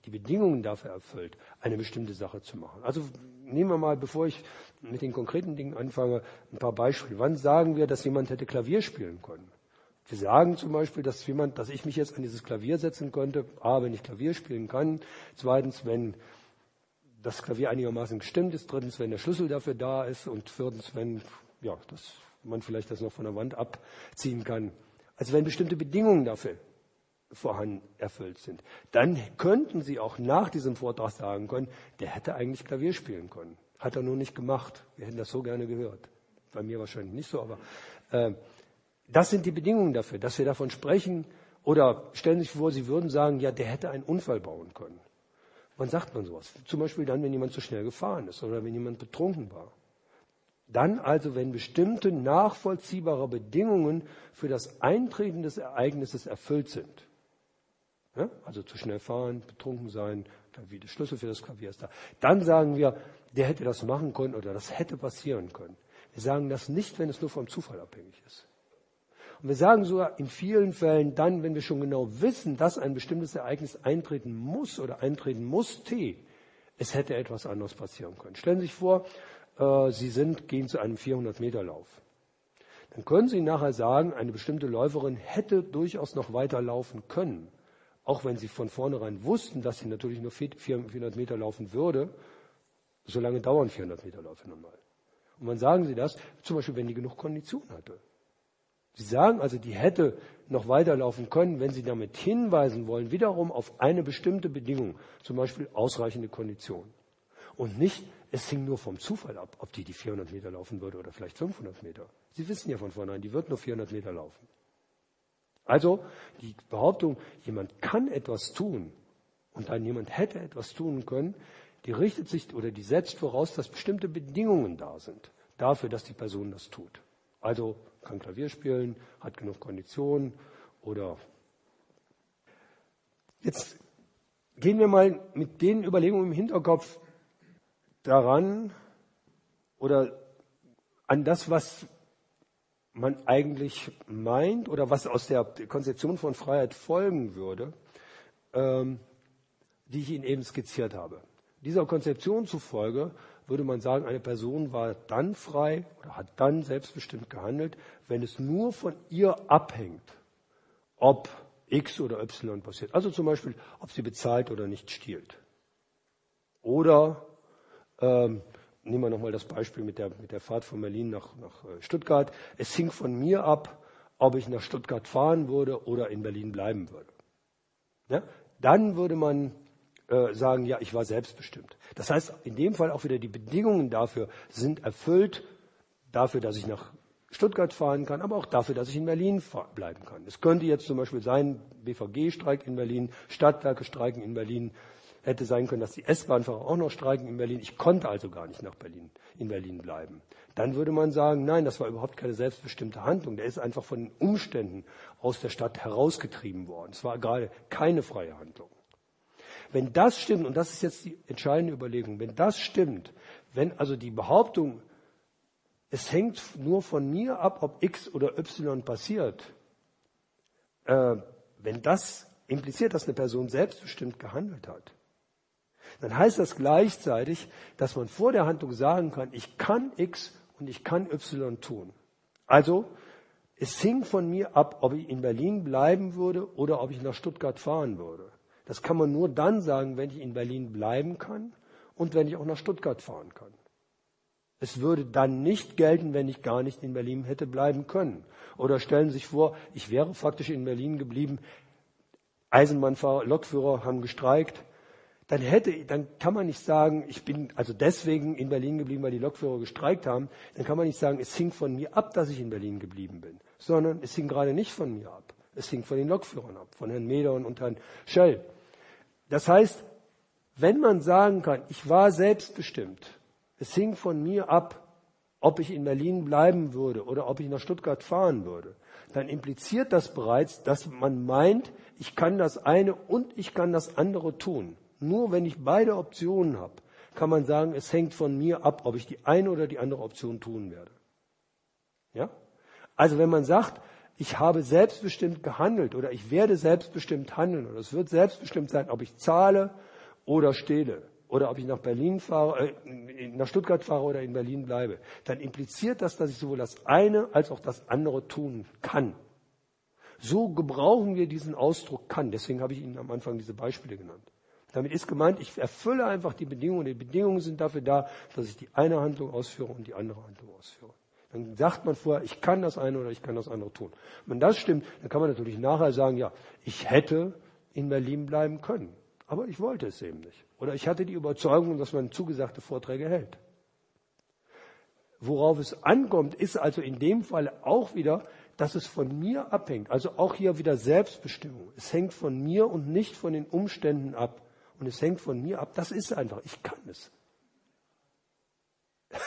die Bedingungen dafür erfüllt, eine bestimmte Sache zu machen. Also nehmen wir mal, bevor ich mit den konkreten Dingen anfange, ein paar Beispiele. Wann sagen wir, dass jemand hätte Klavier spielen können? Wir sagen zum Beispiel, dass jemand, dass ich mich jetzt an dieses Klavier setzen könnte. A, wenn ich Klavier spielen kann. Zweitens, wenn das Klavier einigermaßen gestimmt ist. Drittens, wenn der Schlüssel dafür da ist. Und viertens, wenn, ja, das man vielleicht das noch von der Wand abziehen kann. Also wenn bestimmte Bedingungen dafür vorhanden erfüllt sind, dann könnten Sie auch nach diesem Vortrag sagen können, der hätte eigentlich Klavier spielen können. Hat er nur nicht gemacht. Wir hätten das so gerne gehört. Bei mir wahrscheinlich nicht so, aber äh, das sind die Bedingungen dafür, dass wir davon sprechen. Oder stellen Sie sich vor, Sie würden sagen, ja, der hätte einen Unfall bauen können. Wann sagt man sowas? Zum Beispiel dann, wenn jemand zu schnell gefahren ist oder wenn jemand betrunken war. Dann also, wenn bestimmte nachvollziehbare Bedingungen für das Eintreten des Ereignisses erfüllt sind. Ja, also zu schnell fahren, betrunken sein, wie der Schlüssel für das Klavier ist da. Dann sagen wir, der hätte das machen können oder das hätte passieren können. Wir sagen das nicht, wenn es nur vom Zufall abhängig ist. Und wir sagen sogar in vielen Fällen dann, wenn wir schon genau wissen, dass ein bestimmtes Ereignis eintreten muss oder eintreten musste, es hätte etwas anderes passieren können. Stellen Sie sich vor, äh, Sie sind, gehen zu einem 400-Meter-Lauf. Dann können Sie nachher sagen, eine bestimmte Läuferin hätte durchaus noch weiter laufen können, auch wenn Sie von vornherein wussten, dass sie natürlich nur 400 Meter laufen würde. So lange dauern 400 Meter Läufe normal. Und wann sagen Sie das? Zum Beispiel, wenn die genug Kondition hatte. Sie sagen also, die hätte noch weiterlaufen können, wenn Sie damit hinweisen wollen, wiederum auf eine bestimmte Bedingung, zum Beispiel ausreichende Kondition. Und nicht, es hing nur vom Zufall ab, ob die die 400 Meter laufen würde oder vielleicht 500 Meter. Sie wissen ja von vornherein, die wird nur 400 Meter laufen. Also die Behauptung, jemand kann etwas tun und dann jemand hätte etwas tun können, die richtet sich oder die setzt voraus, dass bestimmte Bedingungen da sind dafür, dass die Person das tut. Also kann Klavier spielen, hat genug Konditionen oder jetzt gehen wir mal mit den Überlegungen im Hinterkopf daran oder an das, was man eigentlich meint oder was aus der Konzeption von Freiheit folgen würde, ähm, die ich Ihnen eben skizziert habe. Dieser Konzeption zufolge würde man sagen, eine Person war dann frei oder hat dann selbstbestimmt gehandelt, wenn es nur von ihr abhängt, ob X oder Y passiert. Also zum Beispiel, ob sie bezahlt oder nicht stiehlt. Oder ähm, nehmen wir nochmal das Beispiel mit der, mit der Fahrt von Berlin nach, nach äh, Stuttgart. Es hing von mir ab, ob ich nach Stuttgart fahren würde oder in Berlin bleiben würde. Ja? Dann würde man äh, sagen, ja, ich war selbstbestimmt. Das heißt, in dem Fall auch wieder die Bedingungen dafür sind erfüllt, dafür, dass ich nach Stuttgart fahren kann, aber auch dafür, dass ich in Berlin bleiben kann. Es könnte jetzt zum Beispiel sein, BVG streikt in Berlin, Stadtwerke streiken in Berlin, Hätte sein können, dass die S-Bahnfahrer auch noch streiken in Berlin. Ich konnte also gar nicht nach Berlin, in Berlin bleiben. Dann würde man sagen, nein, das war überhaupt keine selbstbestimmte Handlung. Der ist einfach von den Umständen aus der Stadt herausgetrieben worden. Es war gerade keine freie Handlung. Wenn das stimmt, und das ist jetzt die entscheidende Überlegung, wenn das stimmt, wenn also die Behauptung, es hängt nur von mir ab, ob X oder Y passiert, äh, wenn das impliziert, dass eine Person selbstbestimmt gehandelt hat, dann heißt das gleichzeitig, dass man vor der Handlung sagen kann, ich kann X und ich kann Y tun. Also, es hing von mir ab, ob ich in Berlin bleiben würde oder ob ich nach Stuttgart fahren würde. Das kann man nur dann sagen, wenn ich in Berlin bleiben kann und wenn ich auch nach Stuttgart fahren kann. Es würde dann nicht gelten, wenn ich gar nicht in Berlin hätte bleiben können. Oder stellen Sie sich vor, ich wäre faktisch in Berlin geblieben, Eisenbahnfahrer, Lokführer haben gestreikt, dann hätte, dann kann man nicht sagen, ich bin also deswegen in Berlin geblieben, weil die Lokführer gestreikt haben. Dann kann man nicht sagen, es hing von mir ab, dass ich in Berlin geblieben bin, sondern es hing gerade nicht von mir ab. Es hing von den Lokführern ab, von Herrn Medorn und Herrn Schell. Das heißt, wenn man sagen kann, ich war selbstbestimmt, es hing von mir ab, ob ich in Berlin bleiben würde oder ob ich nach Stuttgart fahren würde, dann impliziert das bereits, dass man meint, ich kann das eine und ich kann das andere tun. Nur wenn ich beide Optionen habe, kann man sagen, es hängt von mir ab, ob ich die eine oder die andere Option tun werde. Ja? Also wenn man sagt, ich habe selbstbestimmt gehandelt oder ich werde selbstbestimmt handeln oder es wird selbstbestimmt sein, ob ich zahle oder stehle oder ob ich nach Berlin fahre, äh, nach Stuttgart fahre oder in Berlin bleibe, dann impliziert das, dass ich sowohl das eine als auch das andere tun kann. So gebrauchen wir diesen Ausdruck kann. Deswegen habe ich Ihnen am Anfang diese Beispiele genannt. Damit ist gemeint, ich erfülle einfach die Bedingungen. Die Bedingungen sind dafür da, dass ich die eine Handlung ausführe und die andere Handlung ausführe. Dann sagt man vorher, ich kann das eine oder ich kann das andere tun. Wenn das stimmt, dann kann man natürlich nachher sagen, ja, ich hätte in Berlin bleiben können. Aber ich wollte es eben nicht. Oder ich hatte die Überzeugung, dass man zugesagte Vorträge hält. Worauf es ankommt, ist also in dem Fall auch wieder, dass es von mir abhängt. Also auch hier wieder Selbstbestimmung. Es hängt von mir und nicht von den Umständen ab und es hängt von mir ab. Das ist einfach, ich kann es.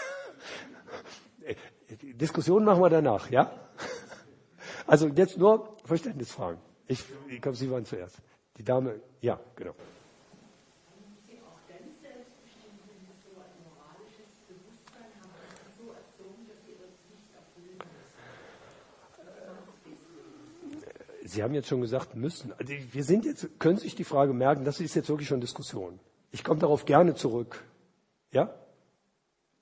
Diskussion machen wir danach, ja? Also jetzt nur Verständnisfragen. Ich, ich glaube, Sie waren zuerst. Die Dame, ja, genau. Sie haben jetzt schon gesagt, müssen. Also wir sind jetzt, können sich die Frage merken, das ist jetzt wirklich schon Diskussion. Ich komme darauf gerne zurück. Ja?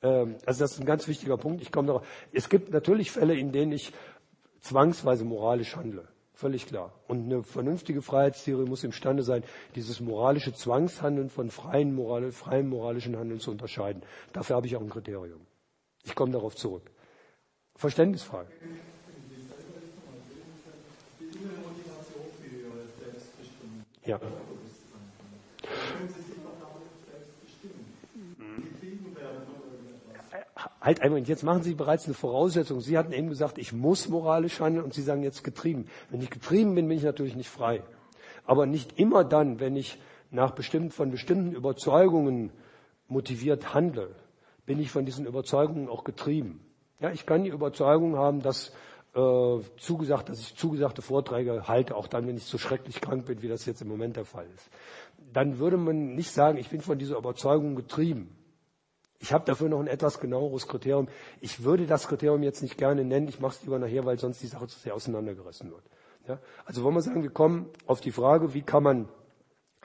Ähm, also das ist ein ganz wichtiger Punkt. Ich komme darauf. Es gibt natürlich Fälle, in denen ich zwangsweise moralisch handle. Völlig klar. Und eine vernünftige Freiheitstheorie muss imstande sein, dieses moralische Zwangshandeln von freien, Moral, freien moralischen Handeln zu unterscheiden. Dafür habe ich auch ein Kriterium. Ich komme darauf zurück. Verständnisfrage. Ja. Halt einmal, jetzt machen Sie bereits eine Voraussetzung. Sie hatten eben gesagt, ich muss moralisch handeln und Sie sagen jetzt getrieben. Wenn ich getrieben bin, bin ich natürlich nicht frei. Aber nicht immer dann, wenn ich nach bestimmten, von bestimmten Überzeugungen motiviert handle, bin ich von diesen Überzeugungen auch getrieben. Ja, ich kann die Überzeugung haben, dass äh, zugesagt, dass ich zugesagte Vorträge halte, auch dann, wenn ich so schrecklich krank bin, wie das jetzt im Moment der Fall ist. Dann würde man nicht sagen, ich bin von dieser Überzeugung getrieben. Ich habe dafür noch ein etwas genaueres Kriterium. Ich würde das Kriterium jetzt nicht gerne nennen, ich mache es lieber nachher, weil sonst die Sache zu sehr auseinandergerissen wird. Ja? Also wollen wir sagen, wir kommen auf die Frage, wie kann man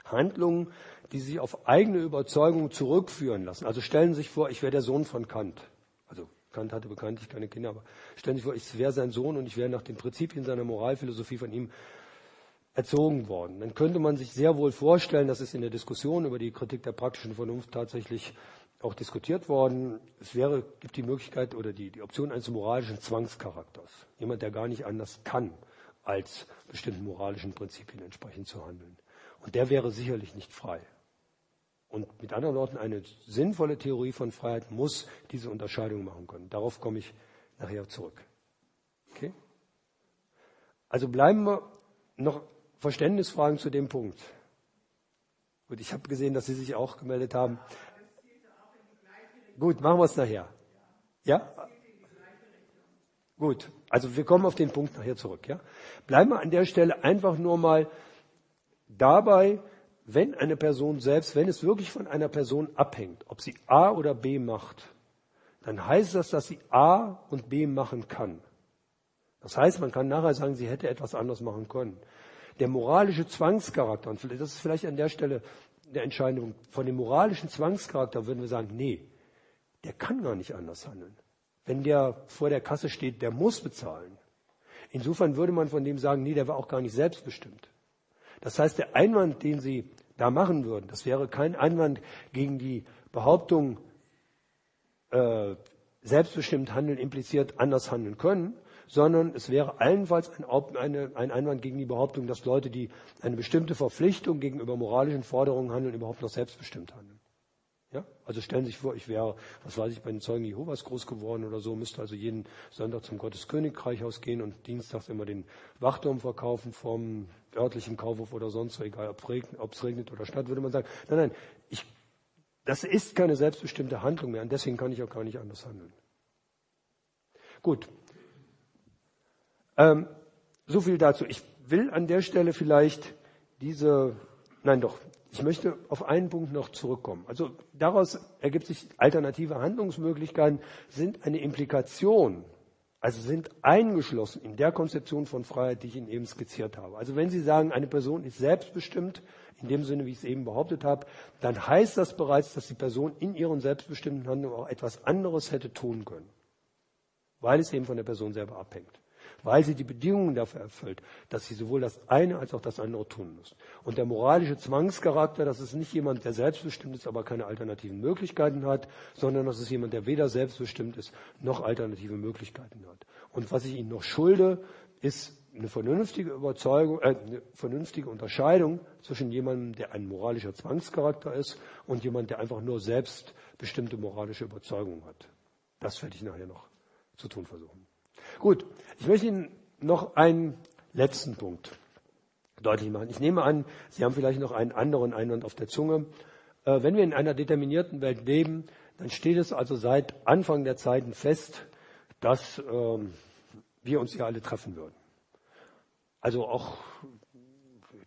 Handlungen, die sich auf eigene Überzeugung zurückführen lassen. Also stellen Sie sich vor, ich wäre der Sohn von Kant. Also Kant hatte bekanntlich keine Kinder, aber stellen Sie sich vor, ich wäre sein Sohn und ich wäre nach den Prinzipien seiner Moralphilosophie von ihm erzogen worden. Dann könnte man sich sehr wohl vorstellen, dass es in der Diskussion über die Kritik der praktischen Vernunft tatsächlich auch diskutiert worden. Es wäre, gibt die Möglichkeit oder die, die Option eines moralischen Zwangscharakters. Jemand, der gar nicht anders kann, als bestimmten moralischen Prinzipien entsprechend zu handeln. Und der wäre sicherlich nicht frei. Und mit anderen Worten, eine sinnvolle Theorie von Freiheit muss diese Unterscheidung machen können. Darauf komme ich nachher zurück. Okay? Also bleiben wir noch Verständnisfragen zu dem Punkt. Gut, ich habe gesehen, dass Sie sich auch gemeldet haben. Gut, machen wir es nachher. Ja? Gut, also wir kommen auf den Punkt nachher zurück. Ja? Bleiben wir an der Stelle einfach nur mal dabei, wenn eine Person selbst, wenn es wirklich von einer Person abhängt, ob sie A oder B macht, dann heißt das, dass sie A und B machen kann. Das heißt, man kann nachher sagen, sie hätte etwas anderes machen können. Der moralische Zwangscharakter, und das ist vielleicht an der Stelle der Entscheidung, von dem moralischen Zwangscharakter würden wir sagen, nee, der kann gar nicht anders handeln. Wenn der vor der Kasse steht, der muss bezahlen. Insofern würde man von dem sagen, nee, der war auch gar nicht selbstbestimmt. Das heißt, der Einwand, den Sie da machen würden, das wäre kein Einwand gegen die Behauptung, äh, selbstbestimmt handeln impliziert anders handeln können, sondern es wäre allenfalls ein, eine, ein Einwand gegen die Behauptung, dass Leute, die eine bestimmte Verpflichtung gegenüber moralischen Forderungen handeln, überhaupt noch selbstbestimmt handeln. Ja? Also stellen Sie sich vor, ich wäre, was weiß ich, bei den Zeugen Jehovas groß geworden oder so, müsste also jeden Sonntag zum Gotteskönigreichhaus gehen und dienstags immer den Wachturm verkaufen vom örtlichen Kaufhof oder sonst so, egal ob es regnet, regnet oder statt, würde man sagen, nein, nein, ich, das ist keine selbstbestimmte Handlung mehr und deswegen kann ich auch gar nicht anders handeln. Gut, ähm, so viel dazu. Ich will an der Stelle vielleicht diese, nein doch, ich möchte auf einen Punkt noch zurückkommen. Also daraus ergibt sich alternative Handlungsmöglichkeiten, sind eine Implikation, also sind eingeschlossen in der Konzeption von Freiheit, die ich Ihnen eben skizziert habe. Also wenn Sie sagen, eine Person ist selbstbestimmt, in dem Sinne, wie ich es eben behauptet habe, dann heißt das bereits, dass die Person in ihren selbstbestimmten Handlungen auch etwas anderes hätte tun können, weil es eben von der Person selber abhängt weil sie die Bedingungen dafür erfüllt, dass sie sowohl das eine als auch das andere tun muss. Und der moralische Zwangscharakter, das ist nicht jemand, der selbstbestimmt ist, aber keine alternativen Möglichkeiten hat, sondern das ist jemand, der weder selbstbestimmt ist, noch alternative Möglichkeiten hat. Und was ich Ihnen noch schulde, ist eine vernünftige Überzeugung, äh, eine vernünftige Unterscheidung zwischen jemandem, der ein moralischer Zwangscharakter ist und jemand, der einfach nur selbstbestimmte moralische Überzeugungen hat. Das werde ich nachher noch zu tun versuchen. Gut, ich möchte Ihnen noch einen letzten Punkt deutlich machen. Ich nehme an, Sie haben vielleicht noch einen anderen Einwand auf der Zunge. Äh, wenn wir in einer determinierten Welt leben, dann steht es also seit Anfang der Zeiten fest, dass ähm, wir uns hier alle treffen würden. Also auch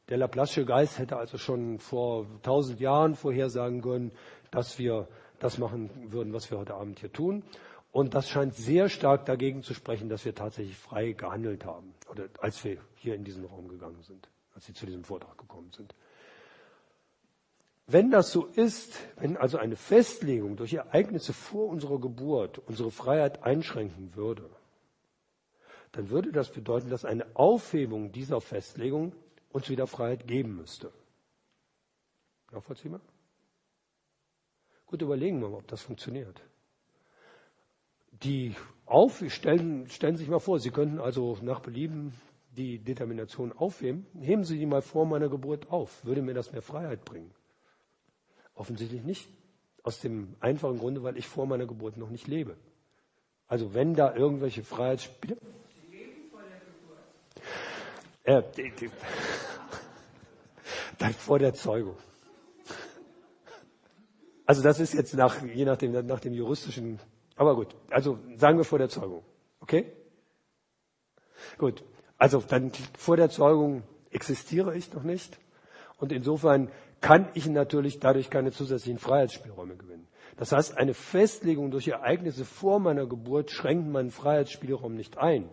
der Laplace'sche Geist hätte also schon vor tausend Jahren vorhersagen können, dass wir das machen würden, was wir heute Abend hier tun. Und das scheint sehr stark dagegen zu sprechen, dass wir tatsächlich frei gehandelt haben, oder als wir hier in diesen Raum gegangen sind, als Sie zu diesem Vortrag gekommen sind. Wenn das so ist, wenn also eine Festlegung durch Ereignisse vor unserer Geburt unsere Freiheit einschränken würde, dann würde das bedeuten, dass eine Aufhebung dieser Festlegung uns wieder Freiheit geben müsste. Nachvollziehbar? Gut, überlegen wir mal, ob das funktioniert die auf, stellen, stellen Sie sich mal vor, Sie könnten also nach Belieben die Determination aufheben. Heben Sie die mal vor meiner Geburt auf. Würde mir das mehr Freiheit bringen? Offensichtlich nicht. Aus dem einfachen Grunde, weil ich vor meiner Geburt noch nicht lebe. Also wenn da irgendwelche der Geburt. Äh, die, die, dann vor der Zeugung. Also das ist jetzt nach, je nachdem, nach dem juristischen aber gut, also sagen wir vor der Zeugung. Okay? Gut, also dann vor der Zeugung existiere ich noch nicht. Und insofern kann ich natürlich dadurch keine zusätzlichen Freiheitsspielräume gewinnen. Das heißt, eine Festlegung durch Ereignisse vor meiner Geburt schränkt meinen Freiheitsspielraum nicht ein.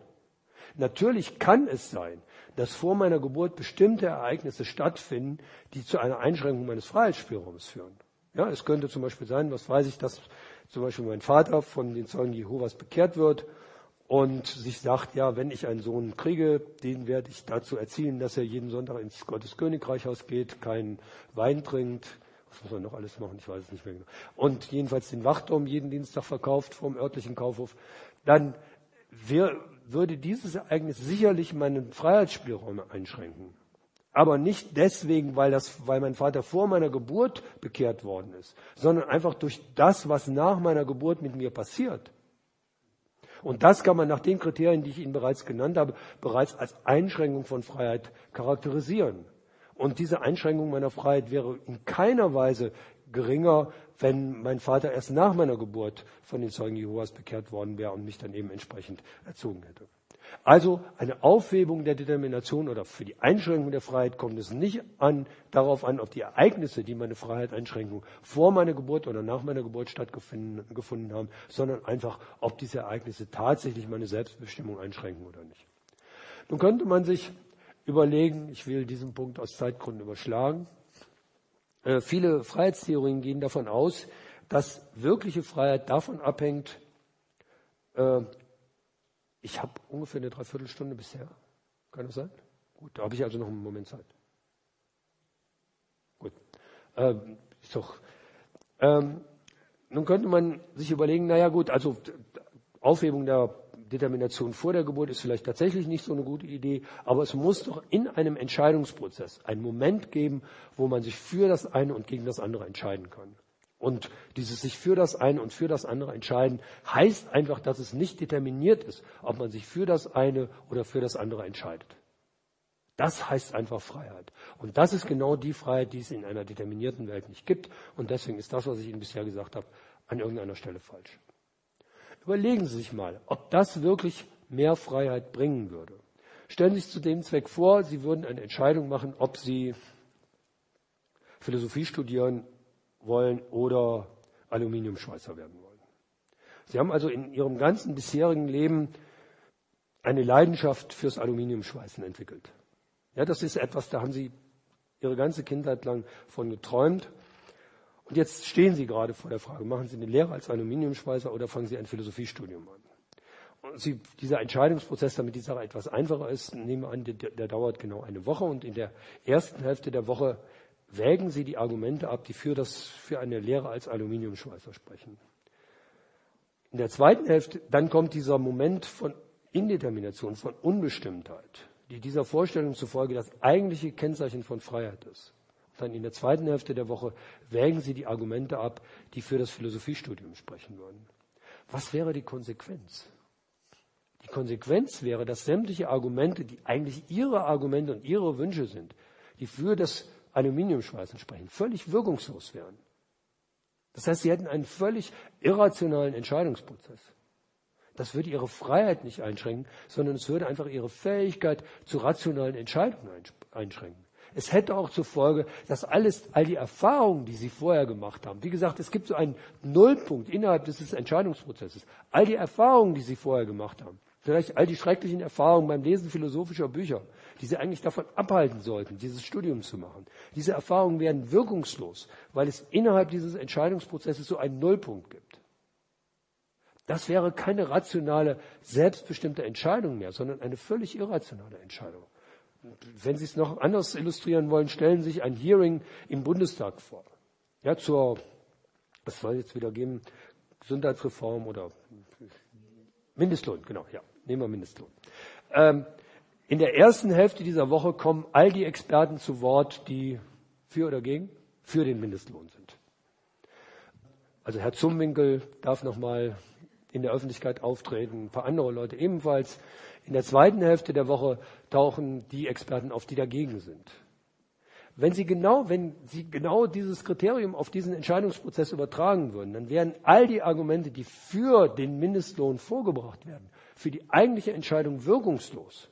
Natürlich kann es sein, dass vor meiner Geburt bestimmte Ereignisse stattfinden, die zu einer Einschränkung meines Freiheitsspielraums führen. Ja, es könnte zum Beispiel sein, was weiß ich, dass zum Beispiel mein Vater von den Zeugen Jehovas bekehrt wird und sich sagt, ja, wenn ich einen Sohn kriege, den werde ich dazu erzielen, dass er jeden Sonntag ins Gottes Königreichhaus geht, keinen Wein trinkt, was muss man noch alles machen, ich weiß es nicht mehr genau. Und jedenfalls den Wachturm jeden Dienstag verkauft vom örtlichen Kaufhof, dann wär, würde dieses Ereignis sicherlich meinen Freiheitsspielräume einschränken. Aber nicht deswegen, weil, das, weil mein Vater vor meiner Geburt bekehrt worden ist, sondern einfach durch das, was nach meiner Geburt mit mir passiert. Und das kann man nach den Kriterien, die ich Ihnen bereits genannt habe, bereits als Einschränkung von Freiheit charakterisieren. Und diese Einschränkung meiner Freiheit wäre in keiner Weise geringer, wenn mein Vater erst nach meiner Geburt von den Zeugen Jehovas bekehrt worden wäre und mich dann eben entsprechend erzogen hätte. Also eine Aufhebung der Determination oder für die Einschränkung der Freiheit kommt es nicht an, darauf an, ob die Ereignisse, die meine Freiheit einschränken, vor meiner Geburt oder nach meiner Geburt stattgefunden haben, sondern einfach, ob diese Ereignisse tatsächlich meine Selbstbestimmung einschränken oder nicht. Nun könnte man sich überlegen, ich will diesen Punkt aus Zeitgründen überschlagen, äh, viele Freiheitstheorien gehen davon aus, dass wirkliche Freiheit davon abhängt, äh, ich habe ungefähr eine Dreiviertelstunde bisher. Kann das sein? Gut, da habe ich also noch einen Moment Zeit. Gut. Ähm, ist doch. Ähm, nun könnte man sich überlegen, naja gut, also Aufhebung der Determination vor der Geburt ist vielleicht tatsächlich nicht so eine gute Idee, aber es muss doch in einem Entscheidungsprozess einen Moment geben, wo man sich für das eine und gegen das andere entscheiden kann. Und dieses sich für das eine und für das andere entscheiden heißt einfach, dass es nicht determiniert ist, ob man sich für das eine oder für das andere entscheidet. Das heißt einfach Freiheit. Und das ist genau die Freiheit, die es in einer determinierten Welt nicht gibt. Und deswegen ist das, was ich Ihnen bisher gesagt habe, an irgendeiner Stelle falsch. Überlegen Sie sich mal, ob das wirklich mehr Freiheit bringen würde. Stellen Sie sich zu dem Zweck vor, Sie würden eine Entscheidung machen, ob Sie Philosophie studieren wollen oder Aluminiumschweißer werden wollen. Sie haben also in Ihrem ganzen bisherigen Leben eine Leidenschaft fürs Aluminiumschweißen entwickelt. Ja, das ist etwas, da haben Sie Ihre ganze Kindheit lang von geträumt. Und jetzt stehen Sie gerade vor der Frage, machen Sie eine Lehre als Aluminiumschweißer oder fangen Sie ein Philosophiestudium an? Und Sie, dieser Entscheidungsprozess, damit die Sache etwas einfacher ist, nehmen wir an, der, der dauert genau eine Woche und in der ersten Hälfte der Woche wägen Sie die Argumente ab, die für, das, für eine Lehre als Aluminiumschweißer sprechen. In der zweiten Hälfte, dann kommt dieser Moment von Indetermination, von Unbestimmtheit, die dieser Vorstellung zufolge das eigentliche Kennzeichen von Freiheit ist. Und dann in der zweiten Hälfte der Woche wägen Sie die Argumente ab, die für das Philosophiestudium sprechen würden. Was wäre die Konsequenz? Die Konsequenz wäre, dass sämtliche Argumente, die eigentlich Ihre Argumente und Ihre Wünsche sind, die für das Aluminiumschweißen sprechen, völlig wirkungslos wären. Das heißt, sie hätten einen völlig irrationalen Entscheidungsprozess. Das würde ihre Freiheit nicht einschränken, sondern es würde einfach ihre Fähigkeit zu rationalen Entscheidungen einschränken. Es hätte auch zur Folge, dass alles, all die Erfahrungen, die sie vorher gemacht haben, wie gesagt, es gibt so einen Nullpunkt innerhalb dieses Entscheidungsprozesses, all die Erfahrungen, die sie vorher gemacht haben, Vielleicht all die schrecklichen Erfahrungen beim Lesen philosophischer Bücher, die Sie eigentlich davon abhalten sollten, dieses Studium zu machen. Diese Erfahrungen werden wirkungslos, weil es innerhalb dieses Entscheidungsprozesses so einen Nullpunkt gibt. Das wäre keine rationale, selbstbestimmte Entscheidung mehr, sondern eine völlig irrationale Entscheidung. Wenn Sie es noch anders illustrieren wollen, stellen Sie sich ein Hearing im Bundestag vor. Ja, zur, was soll jetzt wieder geben, Gesundheitsreform oder Mindestlohn, genau, ja. Nehmen wir Mindestlohn. Ähm, in der ersten Hälfte dieser Woche kommen all die Experten zu Wort, die für oder gegen für den Mindestlohn sind. Also Herr Zumwinkel darf nochmal in der Öffentlichkeit auftreten, ein paar andere Leute ebenfalls. In der zweiten Hälfte der Woche tauchen die Experten auf, die dagegen sind. Wenn Sie genau, wenn Sie genau dieses Kriterium auf diesen Entscheidungsprozess übertragen würden, dann wären all die Argumente, die für den Mindestlohn vorgebracht werden, für die eigentliche Entscheidung wirkungslos.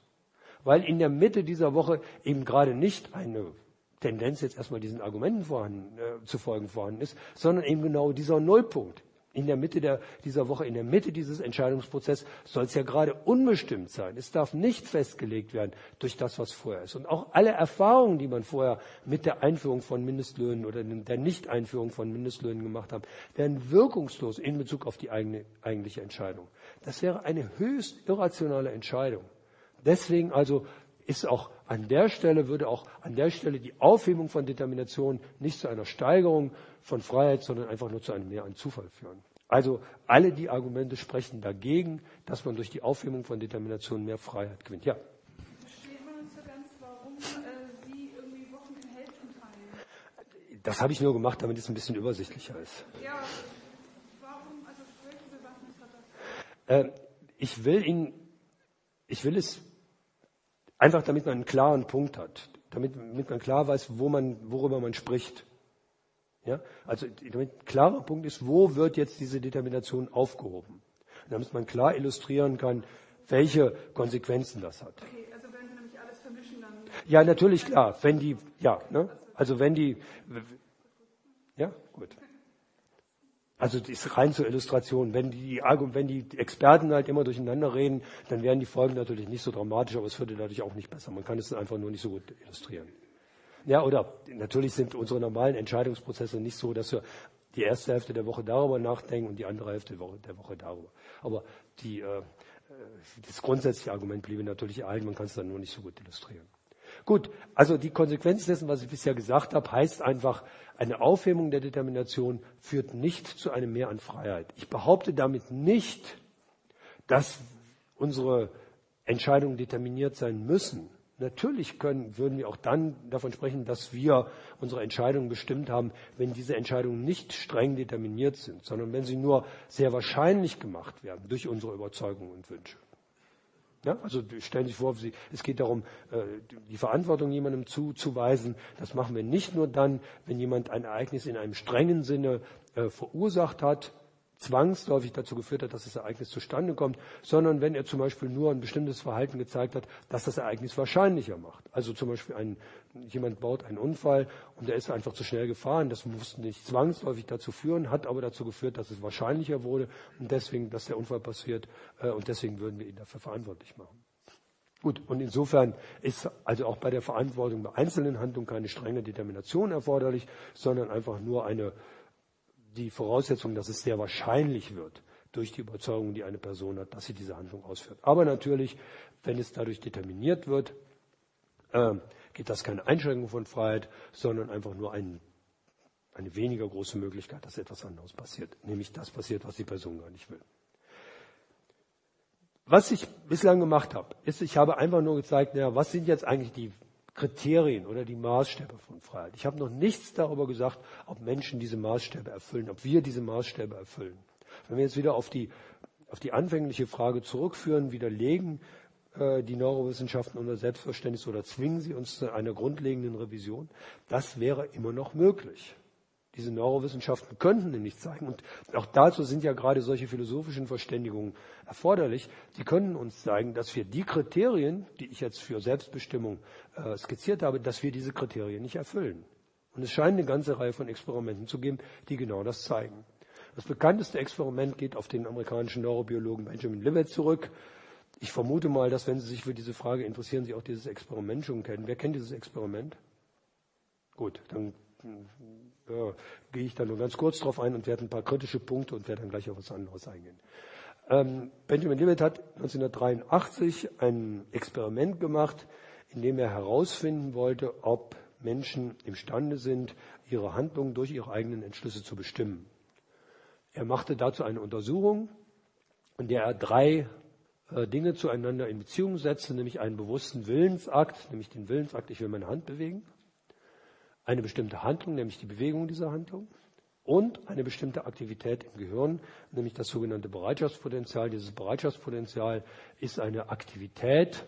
Weil in der Mitte dieser Woche eben gerade nicht eine Tendenz jetzt erstmal diesen Argumenten vorhanden, äh, zu folgen vorhanden ist, sondern eben genau dieser Nullpunkt in der Mitte der, dieser Woche, in der Mitte dieses Entscheidungsprozesses soll es ja gerade unbestimmt sein. Es darf nicht festgelegt werden durch das, was vorher ist. Und auch alle Erfahrungen, die man vorher mit der Einführung von Mindestlöhnen oder der Nicht-Einführung von Mindestlöhnen gemacht hat, werden wirkungslos in Bezug auf die eigene, eigentliche Entscheidung. Das wäre eine höchst irrationale Entscheidung. Deswegen also ist auch an der Stelle, würde auch an der Stelle die Aufhebung von Determination nicht zu einer Steigerung von Freiheit, sondern einfach nur zu einem Mehr an Zufall führen. Also alle die Argumente sprechen dagegen, dass man durch die Aufhebung von Determination mehr Freiheit gewinnt. Ja. Das habe ich nur gemacht, damit es ein bisschen übersichtlicher ist. Ja, warum, also welche Bewandtnis hat das? Äh, ich will Ihnen, ich will es Einfach damit man einen klaren Punkt hat. damit, damit man klar weiß, wo man, worüber man spricht. Ja? Also ein klarer Punkt ist, wo wird jetzt diese Determination aufgehoben? Damit man klar illustrieren kann, welche Konsequenzen das hat. Okay, also wenn Sie nämlich alles vermischen, dann. Ja, natürlich, klar. Wenn die, ja, ne? Also wenn die, ja, gut. Also das ist rein zur Illustration. Wenn die, wenn die Experten halt immer durcheinander reden, dann wären die Folgen natürlich nicht so dramatisch, aber es würde dadurch auch nicht besser. Man kann es einfach nur nicht so gut illustrieren. Ja, oder natürlich sind unsere normalen Entscheidungsprozesse nicht so, dass wir die erste Hälfte der Woche darüber nachdenken und die andere Hälfte der Woche, darüber. Aber die, äh, das grundsätzliche Argument bliebe natürlich erhalten, man kann es dann nur nicht so gut illustrieren. Gut, also die Konsequenz dessen, was ich bisher gesagt habe, heißt einfach, eine Aufhebung der Determination führt nicht zu einem Mehr an Freiheit. Ich behaupte damit nicht, dass unsere Entscheidungen determiniert sein müssen. Natürlich können, würden wir auch dann davon sprechen, dass wir unsere Entscheidungen bestimmt haben, wenn diese Entscheidungen nicht streng determiniert sind, sondern wenn sie nur sehr wahrscheinlich gemacht werden durch unsere Überzeugungen und Wünsche. Ja, also stellen Sie sich vor, es geht darum, äh, die Verantwortung jemandem zuzuweisen. Das machen wir nicht nur dann, wenn jemand ein Ereignis in einem strengen Sinne äh, verursacht hat, zwangsläufig dazu geführt hat, dass das Ereignis zustande kommt, sondern wenn er zum Beispiel nur ein bestimmtes Verhalten gezeigt hat, das das Ereignis wahrscheinlicher macht. Also zum Beispiel ein, jemand baut einen Unfall und er ist einfach zu schnell gefahren. Das musste nicht zwangsläufig dazu führen, hat aber dazu geführt, dass es wahrscheinlicher wurde und deswegen, dass der Unfall passiert äh, und deswegen würden wir ihn dafür verantwortlich machen. Gut, und insofern ist also auch bei der Verantwortung bei einzelnen Handlungen keine strenge Determination erforderlich, sondern einfach nur eine die Voraussetzung, dass es sehr wahrscheinlich wird, durch die Überzeugung, die eine Person hat, dass sie diese Handlung ausführt. Aber natürlich, wenn es dadurch determiniert wird, äh, geht das keine Einschränkung von Freiheit, sondern einfach nur ein, eine weniger große Möglichkeit, dass etwas anderes passiert, nämlich das passiert, was die Person gar nicht will. Was ich bislang gemacht habe, ist, ich habe einfach nur gezeigt, naja, was sind jetzt eigentlich die Kriterien oder die Maßstäbe von Freiheit. Ich habe noch nichts darüber gesagt, ob Menschen diese Maßstäbe erfüllen, ob wir diese Maßstäbe erfüllen. Wenn wir jetzt wieder auf die, auf die anfängliche Frage zurückführen, widerlegen äh, die Neurowissenschaften unser Selbstverständnis oder zwingen sie uns zu einer grundlegenden Revision, das wäre immer noch möglich. Diese Neurowissenschaften könnten nämlich zeigen, und auch dazu sind ja gerade solche philosophischen Verständigungen erforderlich, die können uns zeigen, dass wir die Kriterien, die ich jetzt für Selbstbestimmung äh, skizziert habe, dass wir diese Kriterien nicht erfüllen. Und es scheint eine ganze Reihe von Experimenten zu geben, die genau das zeigen. Das bekannteste Experiment geht auf den amerikanischen Neurobiologen Benjamin Libet zurück. Ich vermute mal, dass wenn Sie sich für diese Frage interessieren, Sie auch dieses Experiment schon kennen. Wer kennt dieses Experiment? Gut, dann ja, gehe ich da nur ganz kurz drauf ein und werde ein paar kritische Punkte und werde dann gleich auf was anderes eingehen. Ähm, Benjamin Libet hat 1983 ein Experiment gemacht, in dem er herausfinden wollte, ob Menschen imstande sind, ihre Handlungen durch ihre eigenen Entschlüsse zu bestimmen. Er machte dazu eine Untersuchung, in der er drei äh, Dinge zueinander in Beziehung setzte, nämlich einen bewussten Willensakt, nämlich den Willensakt, ich will meine Hand bewegen, eine bestimmte Handlung, nämlich die Bewegung dieser Handlung, und eine bestimmte Aktivität im Gehirn, nämlich das sogenannte Bereitschaftspotenzial. Dieses Bereitschaftspotenzial ist eine Aktivität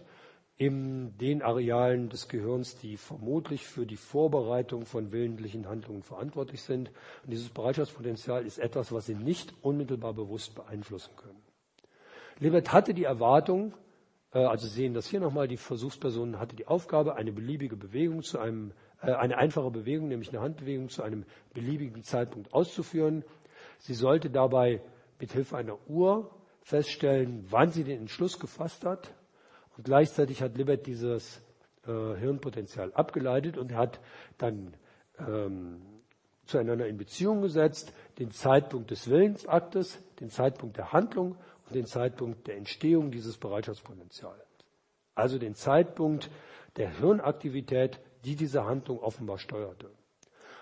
in den Arealen des Gehirns, die vermutlich für die Vorbereitung von willentlichen Handlungen verantwortlich sind. Und dieses Bereitschaftspotenzial ist etwas, was Sie nicht unmittelbar bewusst beeinflussen können. Libet hatte die Erwartung, äh, also Sie sehen das hier nochmal, die Versuchsperson hatte die Aufgabe, eine beliebige Bewegung zu einem eine einfache Bewegung, nämlich eine Handbewegung zu einem beliebigen Zeitpunkt auszuführen. Sie sollte dabei mit Hilfe einer Uhr feststellen, wann sie den Entschluss gefasst hat. Und gleichzeitig hat Libet dieses äh, Hirnpotenzial abgeleitet und hat dann ähm, zueinander in Beziehung gesetzt, den Zeitpunkt des Willensaktes, den Zeitpunkt der Handlung und den Zeitpunkt der Entstehung dieses Bereitschaftspotenzials. Also den Zeitpunkt der Hirnaktivität, die diese Handlung offenbar steuerte.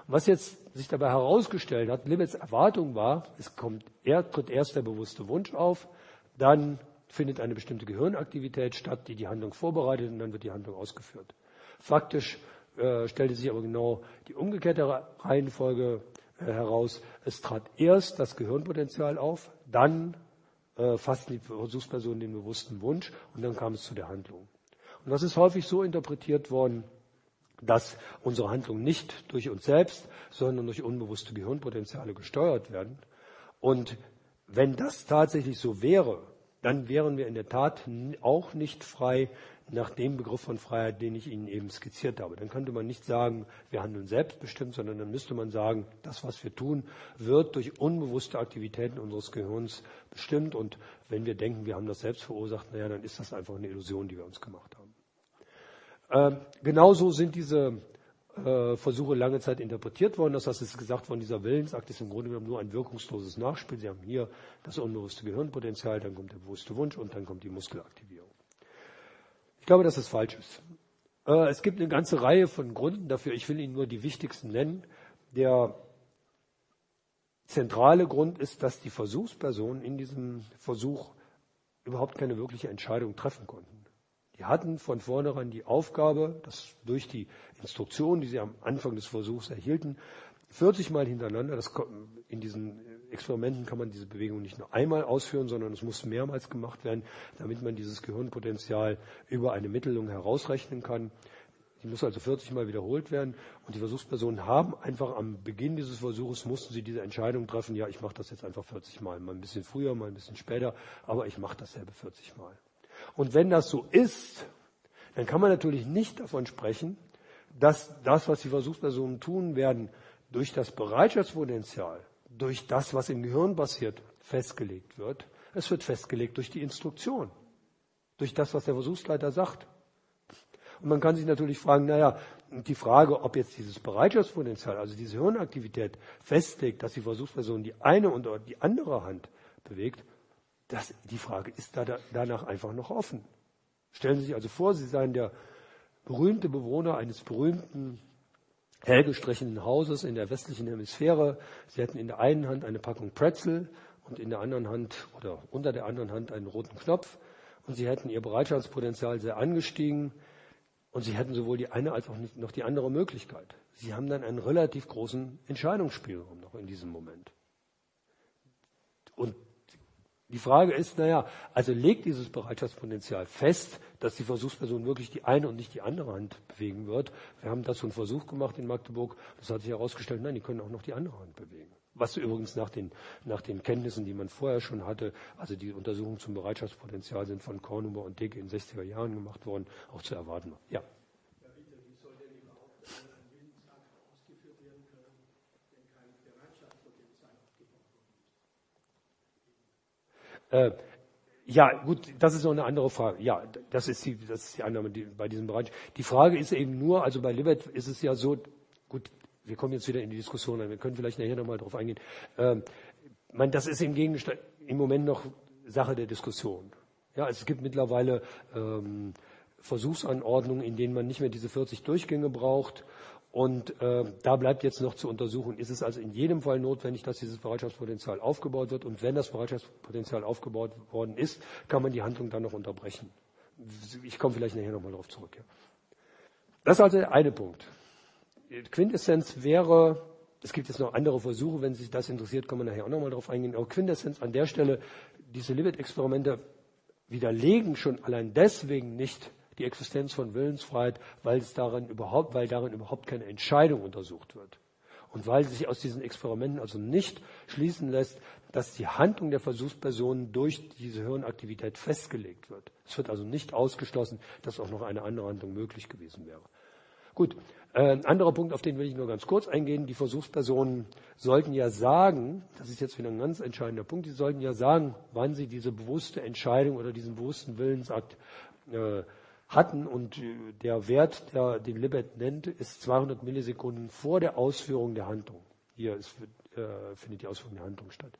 Was jetzt sich dabei herausgestellt hat, Libets Erwartung war, es kommt, er tritt erst der bewusste Wunsch auf, dann findet eine bestimmte Gehirnaktivität statt, die die Handlung vorbereitet und dann wird die Handlung ausgeführt. Faktisch äh, stellte sich aber genau die umgekehrte Reihenfolge äh, heraus. Es trat erst das Gehirnpotenzial auf, dann äh, fassten die Versuchspersonen den bewussten Wunsch und dann kam es zu der Handlung. Und das ist häufig so interpretiert worden, dass unsere Handlungen nicht durch uns selbst, sondern durch unbewusste Gehirnpotenziale gesteuert werden. Und wenn das tatsächlich so wäre, dann wären wir in der Tat auch nicht frei nach dem Begriff von Freiheit, den ich Ihnen eben skizziert habe. Dann könnte man nicht sagen, wir handeln selbstbestimmt, sondern dann müsste man sagen, das, was wir tun, wird durch unbewusste Aktivitäten unseres Gehirns bestimmt. Und wenn wir denken, wir haben das selbst verursacht, naja, dann ist das einfach eine Illusion, die wir uns gemacht haben. Äh, genauso sind diese äh, Versuche lange Zeit interpretiert worden. Das heißt, es ist gesagt worden, dieser Willensakt ist im Grunde genommen nur ein wirkungsloses Nachspiel. Sie haben hier das unbewusste Gehirnpotenzial, dann kommt der bewusste Wunsch und dann kommt die Muskelaktivierung. Ich glaube, dass das falsch ist. Äh, es gibt eine ganze Reihe von Gründen dafür. Ich will Ihnen nur die wichtigsten nennen. Der zentrale Grund ist, dass die Versuchspersonen in diesem Versuch überhaupt keine wirkliche Entscheidung treffen konnten. Die hatten von vornherein die Aufgabe, dass durch die Instruktionen, die sie am Anfang des Versuchs erhielten, 40 Mal hintereinander, das, in diesen Experimenten kann man diese Bewegung nicht nur einmal ausführen, sondern es muss mehrmals gemacht werden, damit man dieses Gehirnpotenzial über eine Mittelung herausrechnen kann. Die muss also 40 Mal wiederholt werden. Und die Versuchspersonen haben einfach am Beginn dieses Versuches, mussten sie diese Entscheidung treffen, ja, ich mache das jetzt einfach 40 Mal, mal ein bisschen früher, mal ein bisschen später, aber ich mache dasselbe 40 Mal. Und wenn das so ist, dann kann man natürlich nicht davon sprechen, dass das, was die Versuchspersonen tun werden, durch das Bereitschaftspotenzial, durch das, was im Gehirn passiert, festgelegt wird. Es wird festgelegt durch die Instruktion, durch das, was der Versuchsleiter sagt. Und man kann sich natürlich fragen, naja, die Frage, ob jetzt dieses Bereitschaftspotenzial, also diese Hirnaktivität festlegt, dass die Versuchsperson die eine und die andere Hand bewegt, das, die Frage ist da, da, danach einfach noch offen. Stellen Sie sich also vor, Sie seien der berühmte Bewohner eines berühmten hellgestrichenen Hauses in der westlichen Hemisphäre. Sie hätten in der einen Hand eine Packung Pretzel und in der anderen Hand oder unter der anderen Hand einen roten Knopf und Sie hätten Ihr Bereitschaftspotenzial sehr angestiegen und Sie hätten sowohl die eine als auch noch die andere Möglichkeit. Sie haben dann einen relativ großen Entscheidungsspielraum noch in diesem Moment. Und die Frage ist, naja, also legt dieses Bereitschaftspotenzial fest, dass die Versuchsperson wirklich die eine und nicht die andere Hand bewegen wird. Wir haben dazu einen Versuch gemacht in Magdeburg. Das hat sich herausgestellt, nein, die können auch noch die andere Hand bewegen. Was übrigens nach den, nach den Kenntnissen, die man vorher schon hatte, also die Untersuchungen zum Bereitschaftspotenzial sind von Kornhuber und Dick in den 60er Jahren gemacht worden, auch zu erwarten war. Ja. Äh, ja, gut, das ist noch eine andere Frage. Ja, das ist die, das ist die Annahme die, bei diesem Bereich. Die Frage ist eben nur, also bei Libet ist es ja so, gut, wir kommen jetzt wieder in die Diskussion wir können vielleicht nachher nochmal drauf eingehen. Ähm, man, das ist im Gegenstand im Moment noch Sache der Diskussion. Ja, es gibt mittlerweile ähm, Versuchsanordnungen, in denen man nicht mehr diese 40 Durchgänge braucht und äh, da bleibt jetzt noch zu untersuchen, ist es also in jedem Fall notwendig, dass dieses Bereitschaftspotenzial aufgebaut wird. Und wenn das Bereitschaftspotenzial aufgebaut worden ist, kann man die Handlung dann noch unterbrechen. Ich komme vielleicht nachher nochmal darauf zurück. Ja. Das ist also der eine Punkt. Quintessenz wäre, es gibt jetzt noch andere Versuche, wenn sich das interessiert, kann man nachher auch nochmal darauf eingehen. Aber Quintessenz an der Stelle, diese Libet-Experimente widerlegen schon allein deswegen nicht die Existenz von Willensfreiheit, weil es darin überhaupt, weil darin überhaupt keine Entscheidung untersucht wird. Und weil sich aus diesen Experimenten also nicht schließen lässt, dass die Handlung der Versuchspersonen durch diese Hirnaktivität festgelegt wird. Es wird also nicht ausgeschlossen, dass auch noch eine andere Handlung möglich gewesen wäre. Gut, äh, ein anderer Punkt, auf den will ich nur ganz kurz eingehen. Die Versuchspersonen sollten ja sagen, das ist jetzt wieder ein ganz entscheidender Punkt, die sollten ja sagen, wann sie diese bewusste Entscheidung oder diesen bewussten Willensakt äh, hatten und äh, der Wert, der den Libet nennt, ist 200 Millisekunden vor der Ausführung der Handlung. Hier ist, äh, findet die Ausführung der Handlung statt.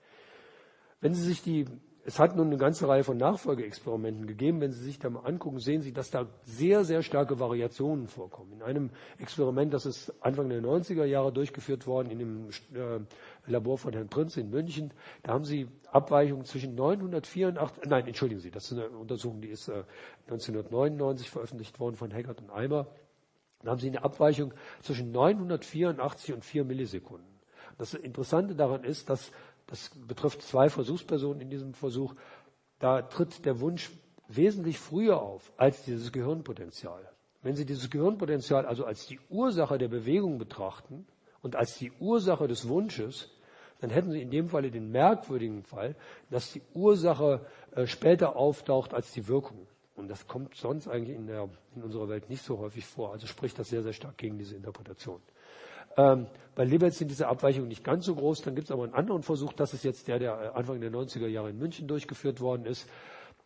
Wenn Sie sich die es hat nun eine ganze Reihe von Nachfolgeexperimenten gegeben. Wenn Sie sich da mal angucken, sehen Sie, dass da sehr, sehr starke Variationen vorkommen. In einem Experiment, das ist Anfang der 90er Jahre durchgeführt worden, in dem äh, Labor von Herrn Prinz in München, da haben Sie Abweichungen zwischen 984, nein, entschuldigen Sie, das ist eine Untersuchung, die ist äh, 1999 veröffentlicht worden von Haggard und Eimer. Da haben Sie eine Abweichung zwischen 984 und 4 Millisekunden. Das Interessante daran ist, dass das betrifft zwei Versuchspersonen in diesem Versuch, da tritt der Wunsch wesentlich früher auf als dieses Gehirnpotenzial. wenn Sie dieses Gehirnpotenzial also als die Ursache der Bewegung betrachten und als die Ursache des Wunsches, dann hätten Sie in dem Falle den merkwürdigen Fall, dass die Ursache äh, später auftaucht als die Wirkung. Und das kommt sonst eigentlich in, der, in unserer Welt nicht so häufig vor. Also spricht das sehr, sehr stark gegen diese Interpretation. Ähm, bei Libet sind diese Abweichungen nicht ganz so groß. Dann gibt es aber einen anderen Versuch, das ist jetzt der, der Anfang der 90er Jahre in München durchgeführt worden ist.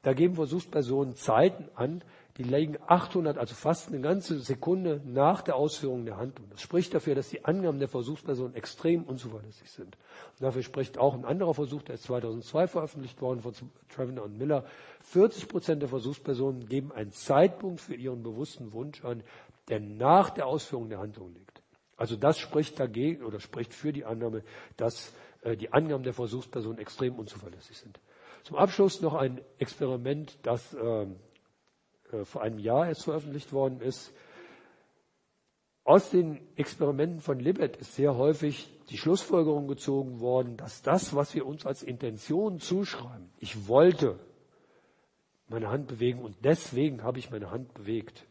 Da geben Versuchspersonen Zeiten an, die liegen 800, also fast eine ganze Sekunde nach der Ausführung der Handlung. Das spricht dafür, dass die Angaben der Versuchsperson extrem unzuverlässig sind. Und dafür spricht auch ein anderer Versuch, der ist 2002 veröffentlicht worden von Trevor und Miller. 40 Prozent der Versuchspersonen geben einen Zeitpunkt für ihren bewussten Wunsch an, der nach der Ausführung der Handlung liegt. Also das spricht dagegen oder spricht für die Annahme, dass äh, die Angaben der Versuchsperson extrem unzuverlässig sind. Zum Abschluss noch ein Experiment, das äh, äh, vor einem Jahr erst veröffentlicht worden ist. Aus den Experimenten von Libet ist sehr häufig die Schlussfolgerung gezogen worden, dass das, was wir uns als Intention zuschreiben, ich wollte meine Hand bewegen und deswegen habe ich meine Hand bewegt,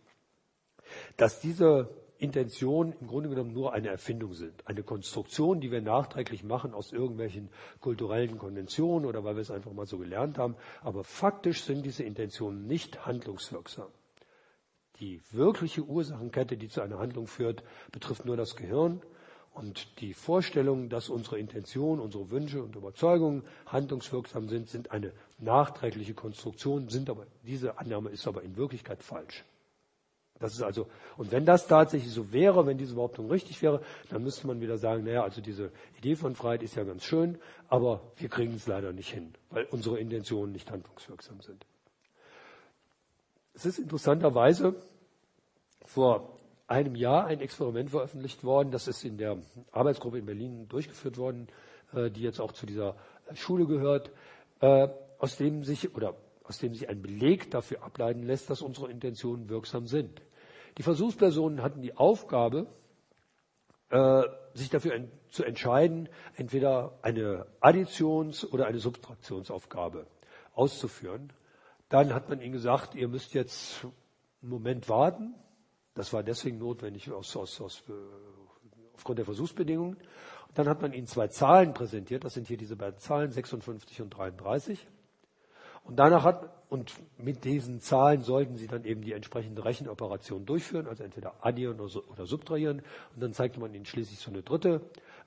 dass diese Intentionen im Grunde genommen nur eine Erfindung sind. Eine Konstruktion, die wir nachträglich machen aus irgendwelchen kulturellen Konventionen oder weil wir es einfach mal so gelernt haben. Aber faktisch sind diese Intentionen nicht handlungswirksam. Die wirkliche Ursachenkette, die zu einer Handlung führt, betrifft nur das Gehirn. Und die Vorstellung, dass unsere Intentionen, unsere Wünsche und Überzeugungen handlungswirksam sind, sind eine nachträgliche Konstruktion, sind aber, diese Annahme ist aber in Wirklichkeit falsch. Das ist also, und wenn das tatsächlich so wäre, wenn diese Behauptung richtig wäre, dann müsste man wieder sagen, naja, also diese Idee von Freiheit ist ja ganz schön, aber wir kriegen es leider nicht hin, weil unsere Intentionen nicht handlungswirksam sind. Es ist interessanterweise vor einem Jahr ein Experiment veröffentlicht worden, das ist in der Arbeitsgruppe in Berlin durchgeführt worden, äh, die jetzt auch zu dieser Schule gehört, äh, aus dem sich, oder aus dem sich ein Beleg dafür ableiten lässt, dass unsere Intentionen wirksam sind. Die Versuchspersonen hatten die Aufgabe, äh, sich dafür zu entscheiden, entweder eine Additions- oder eine Subtraktionsaufgabe auszuführen. Dann hat man ihnen gesagt, ihr müsst jetzt einen Moment warten. Das war deswegen notwendig aus, aus, aus, äh, aufgrund der Versuchsbedingungen. Und dann hat man ihnen zwei Zahlen präsentiert. Das sind hier diese beiden Zahlen, 56 und 33. Und danach hat, und mit diesen Zahlen sollten Sie dann eben die entsprechende Rechenoperation durchführen, also entweder addieren oder, subtrahieren. Und dann zeigte man Ihnen schließlich so eine dritte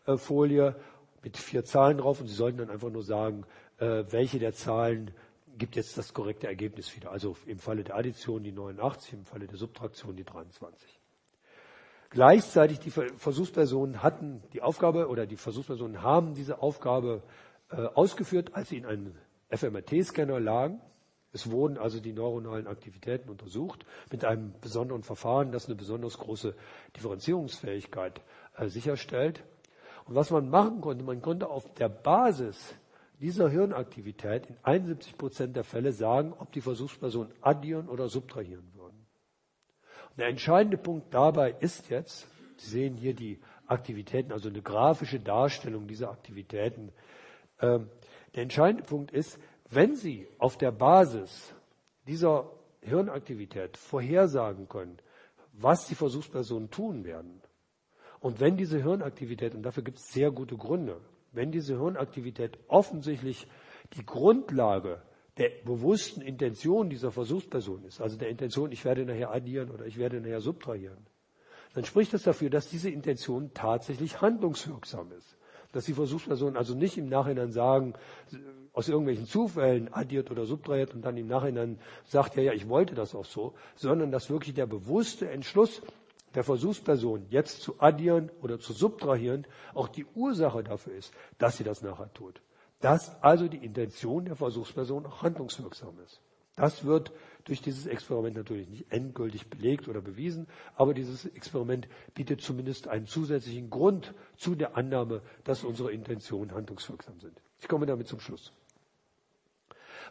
äh, Folie mit vier Zahlen drauf und Sie sollten dann einfach nur sagen, äh, welche der Zahlen gibt jetzt das korrekte Ergebnis wieder. Also im Falle der Addition die 89, im Falle der Subtraktion die 23. Gleichzeitig die Versuchspersonen hatten die Aufgabe oder die Versuchspersonen haben diese Aufgabe äh, ausgeführt, als sie in einem FMRT-Scanner lagen. Es wurden also die neuronalen Aktivitäten untersucht mit einem besonderen Verfahren, das eine besonders große Differenzierungsfähigkeit äh, sicherstellt. Und was man machen konnte, man konnte auf der Basis dieser Hirnaktivität in 71 Prozent der Fälle sagen, ob die Versuchspersonen addieren oder subtrahieren würden. Und der entscheidende Punkt dabei ist jetzt, Sie sehen hier die Aktivitäten, also eine grafische Darstellung dieser Aktivitäten. Ähm, der entscheidende Punkt ist, wenn Sie auf der Basis dieser Hirnaktivität vorhersagen können, was die Versuchspersonen tun werden, und wenn diese Hirnaktivität, und dafür gibt es sehr gute Gründe, wenn diese Hirnaktivität offensichtlich die Grundlage der bewussten Intention dieser Versuchsperson ist, also der Intention, ich werde nachher addieren oder ich werde nachher subtrahieren, dann spricht das dafür, dass diese Intention tatsächlich handlungswirksam ist dass die Versuchspersonen also nicht im Nachhinein sagen, aus irgendwelchen Zufällen addiert oder subtrahiert und dann im Nachhinein sagt, ja, ja, ich wollte das auch so, sondern dass wirklich der bewusste Entschluss der Versuchsperson, jetzt zu addieren oder zu subtrahieren, auch die Ursache dafür ist, dass sie das nachher tut. Dass also die Intention der Versuchsperson auch handlungswirksam ist. Das wird durch dieses Experiment natürlich nicht endgültig belegt oder bewiesen, aber dieses Experiment bietet zumindest einen zusätzlichen Grund zu der Annahme, dass unsere Intentionen handlungswirksam sind. Ich komme damit zum Schluss.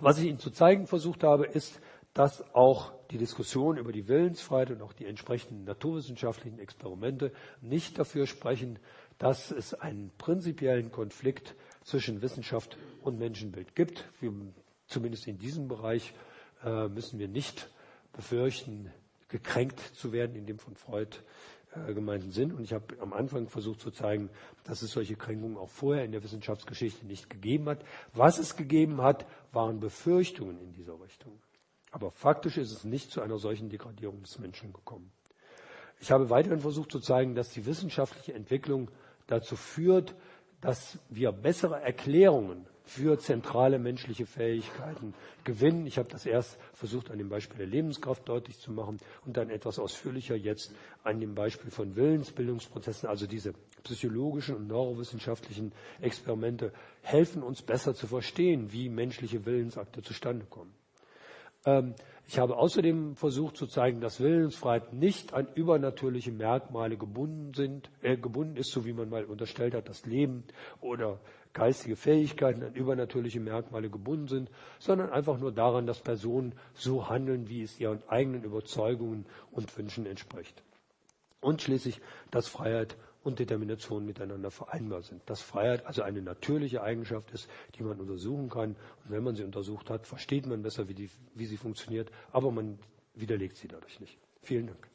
Was ich Ihnen zu zeigen versucht habe, ist, dass auch die Diskussion über die Willensfreiheit und auch die entsprechenden naturwissenschaftlichen Experimente nicht dafür sprechen, dass es einen prinzipiellen Konflikt zwischen Wissenschaft und Menschenbild gibt. Zumindest in diesem Bereich äh, müssen wir nicht befürchten, gekränkt zu werden in dem von Freud äh, gemeinten Sinn. Und ich habe am Anfang versucht zu zeigen, dass es solche Kränkungen auch vorher in der Wissenschaftsgeschichte nicht gegeben hat. Was es gegeben hat, waren Befürchtungen in dieser Richtung. Aber faktisch ist es nicht zu einer solchen Degradierung des Menschen gekommen. Ich habe weiterhin versucht zu zeigen, dass die wissenschaftliche Entwicklung dazu führt, dass wir bessere Erklärungen für zentrale menschliche Fähigkeiten gewinnen. Ich habe das erst versucht an dem Beispiel der Lebenskraft deutlich zu machen und dann etwas ausführlicher jetzt an dem Beispiel von Willensbildungsprozessen. Also diese psychologischen und neurowissenschaftlichen Experimente helfen uns besser zu verstehen, wie menschliche Willensakte zustande kommen. Ähm, ich habe außerdem versucht zu zeigen, dass Willensfreiheit nicht an übernatürliche Merkmale gebunden sind, äh, gebunden ist, so wie man mal unterstellt hat, dass Leben oder geistige Fähigkeiten an übernatürliche Merkmale gebunden sind, sondern einfach nur daran, dass Personen so handeln, wie es ihren eigenen Überzeugungen und Wünschen entspricht. Und schließlich, dass Freiheit und Determination miteinander vereinbar sind. Dass Freiheit also eine natürliche Eigenschaft ist, die man untersuchen kann. Und wenn man sie untersucht hat, versteht man besser, wie, die, wie sie funktioniert, aber man widerlegt sie dadurch nicht. Vielen Dank.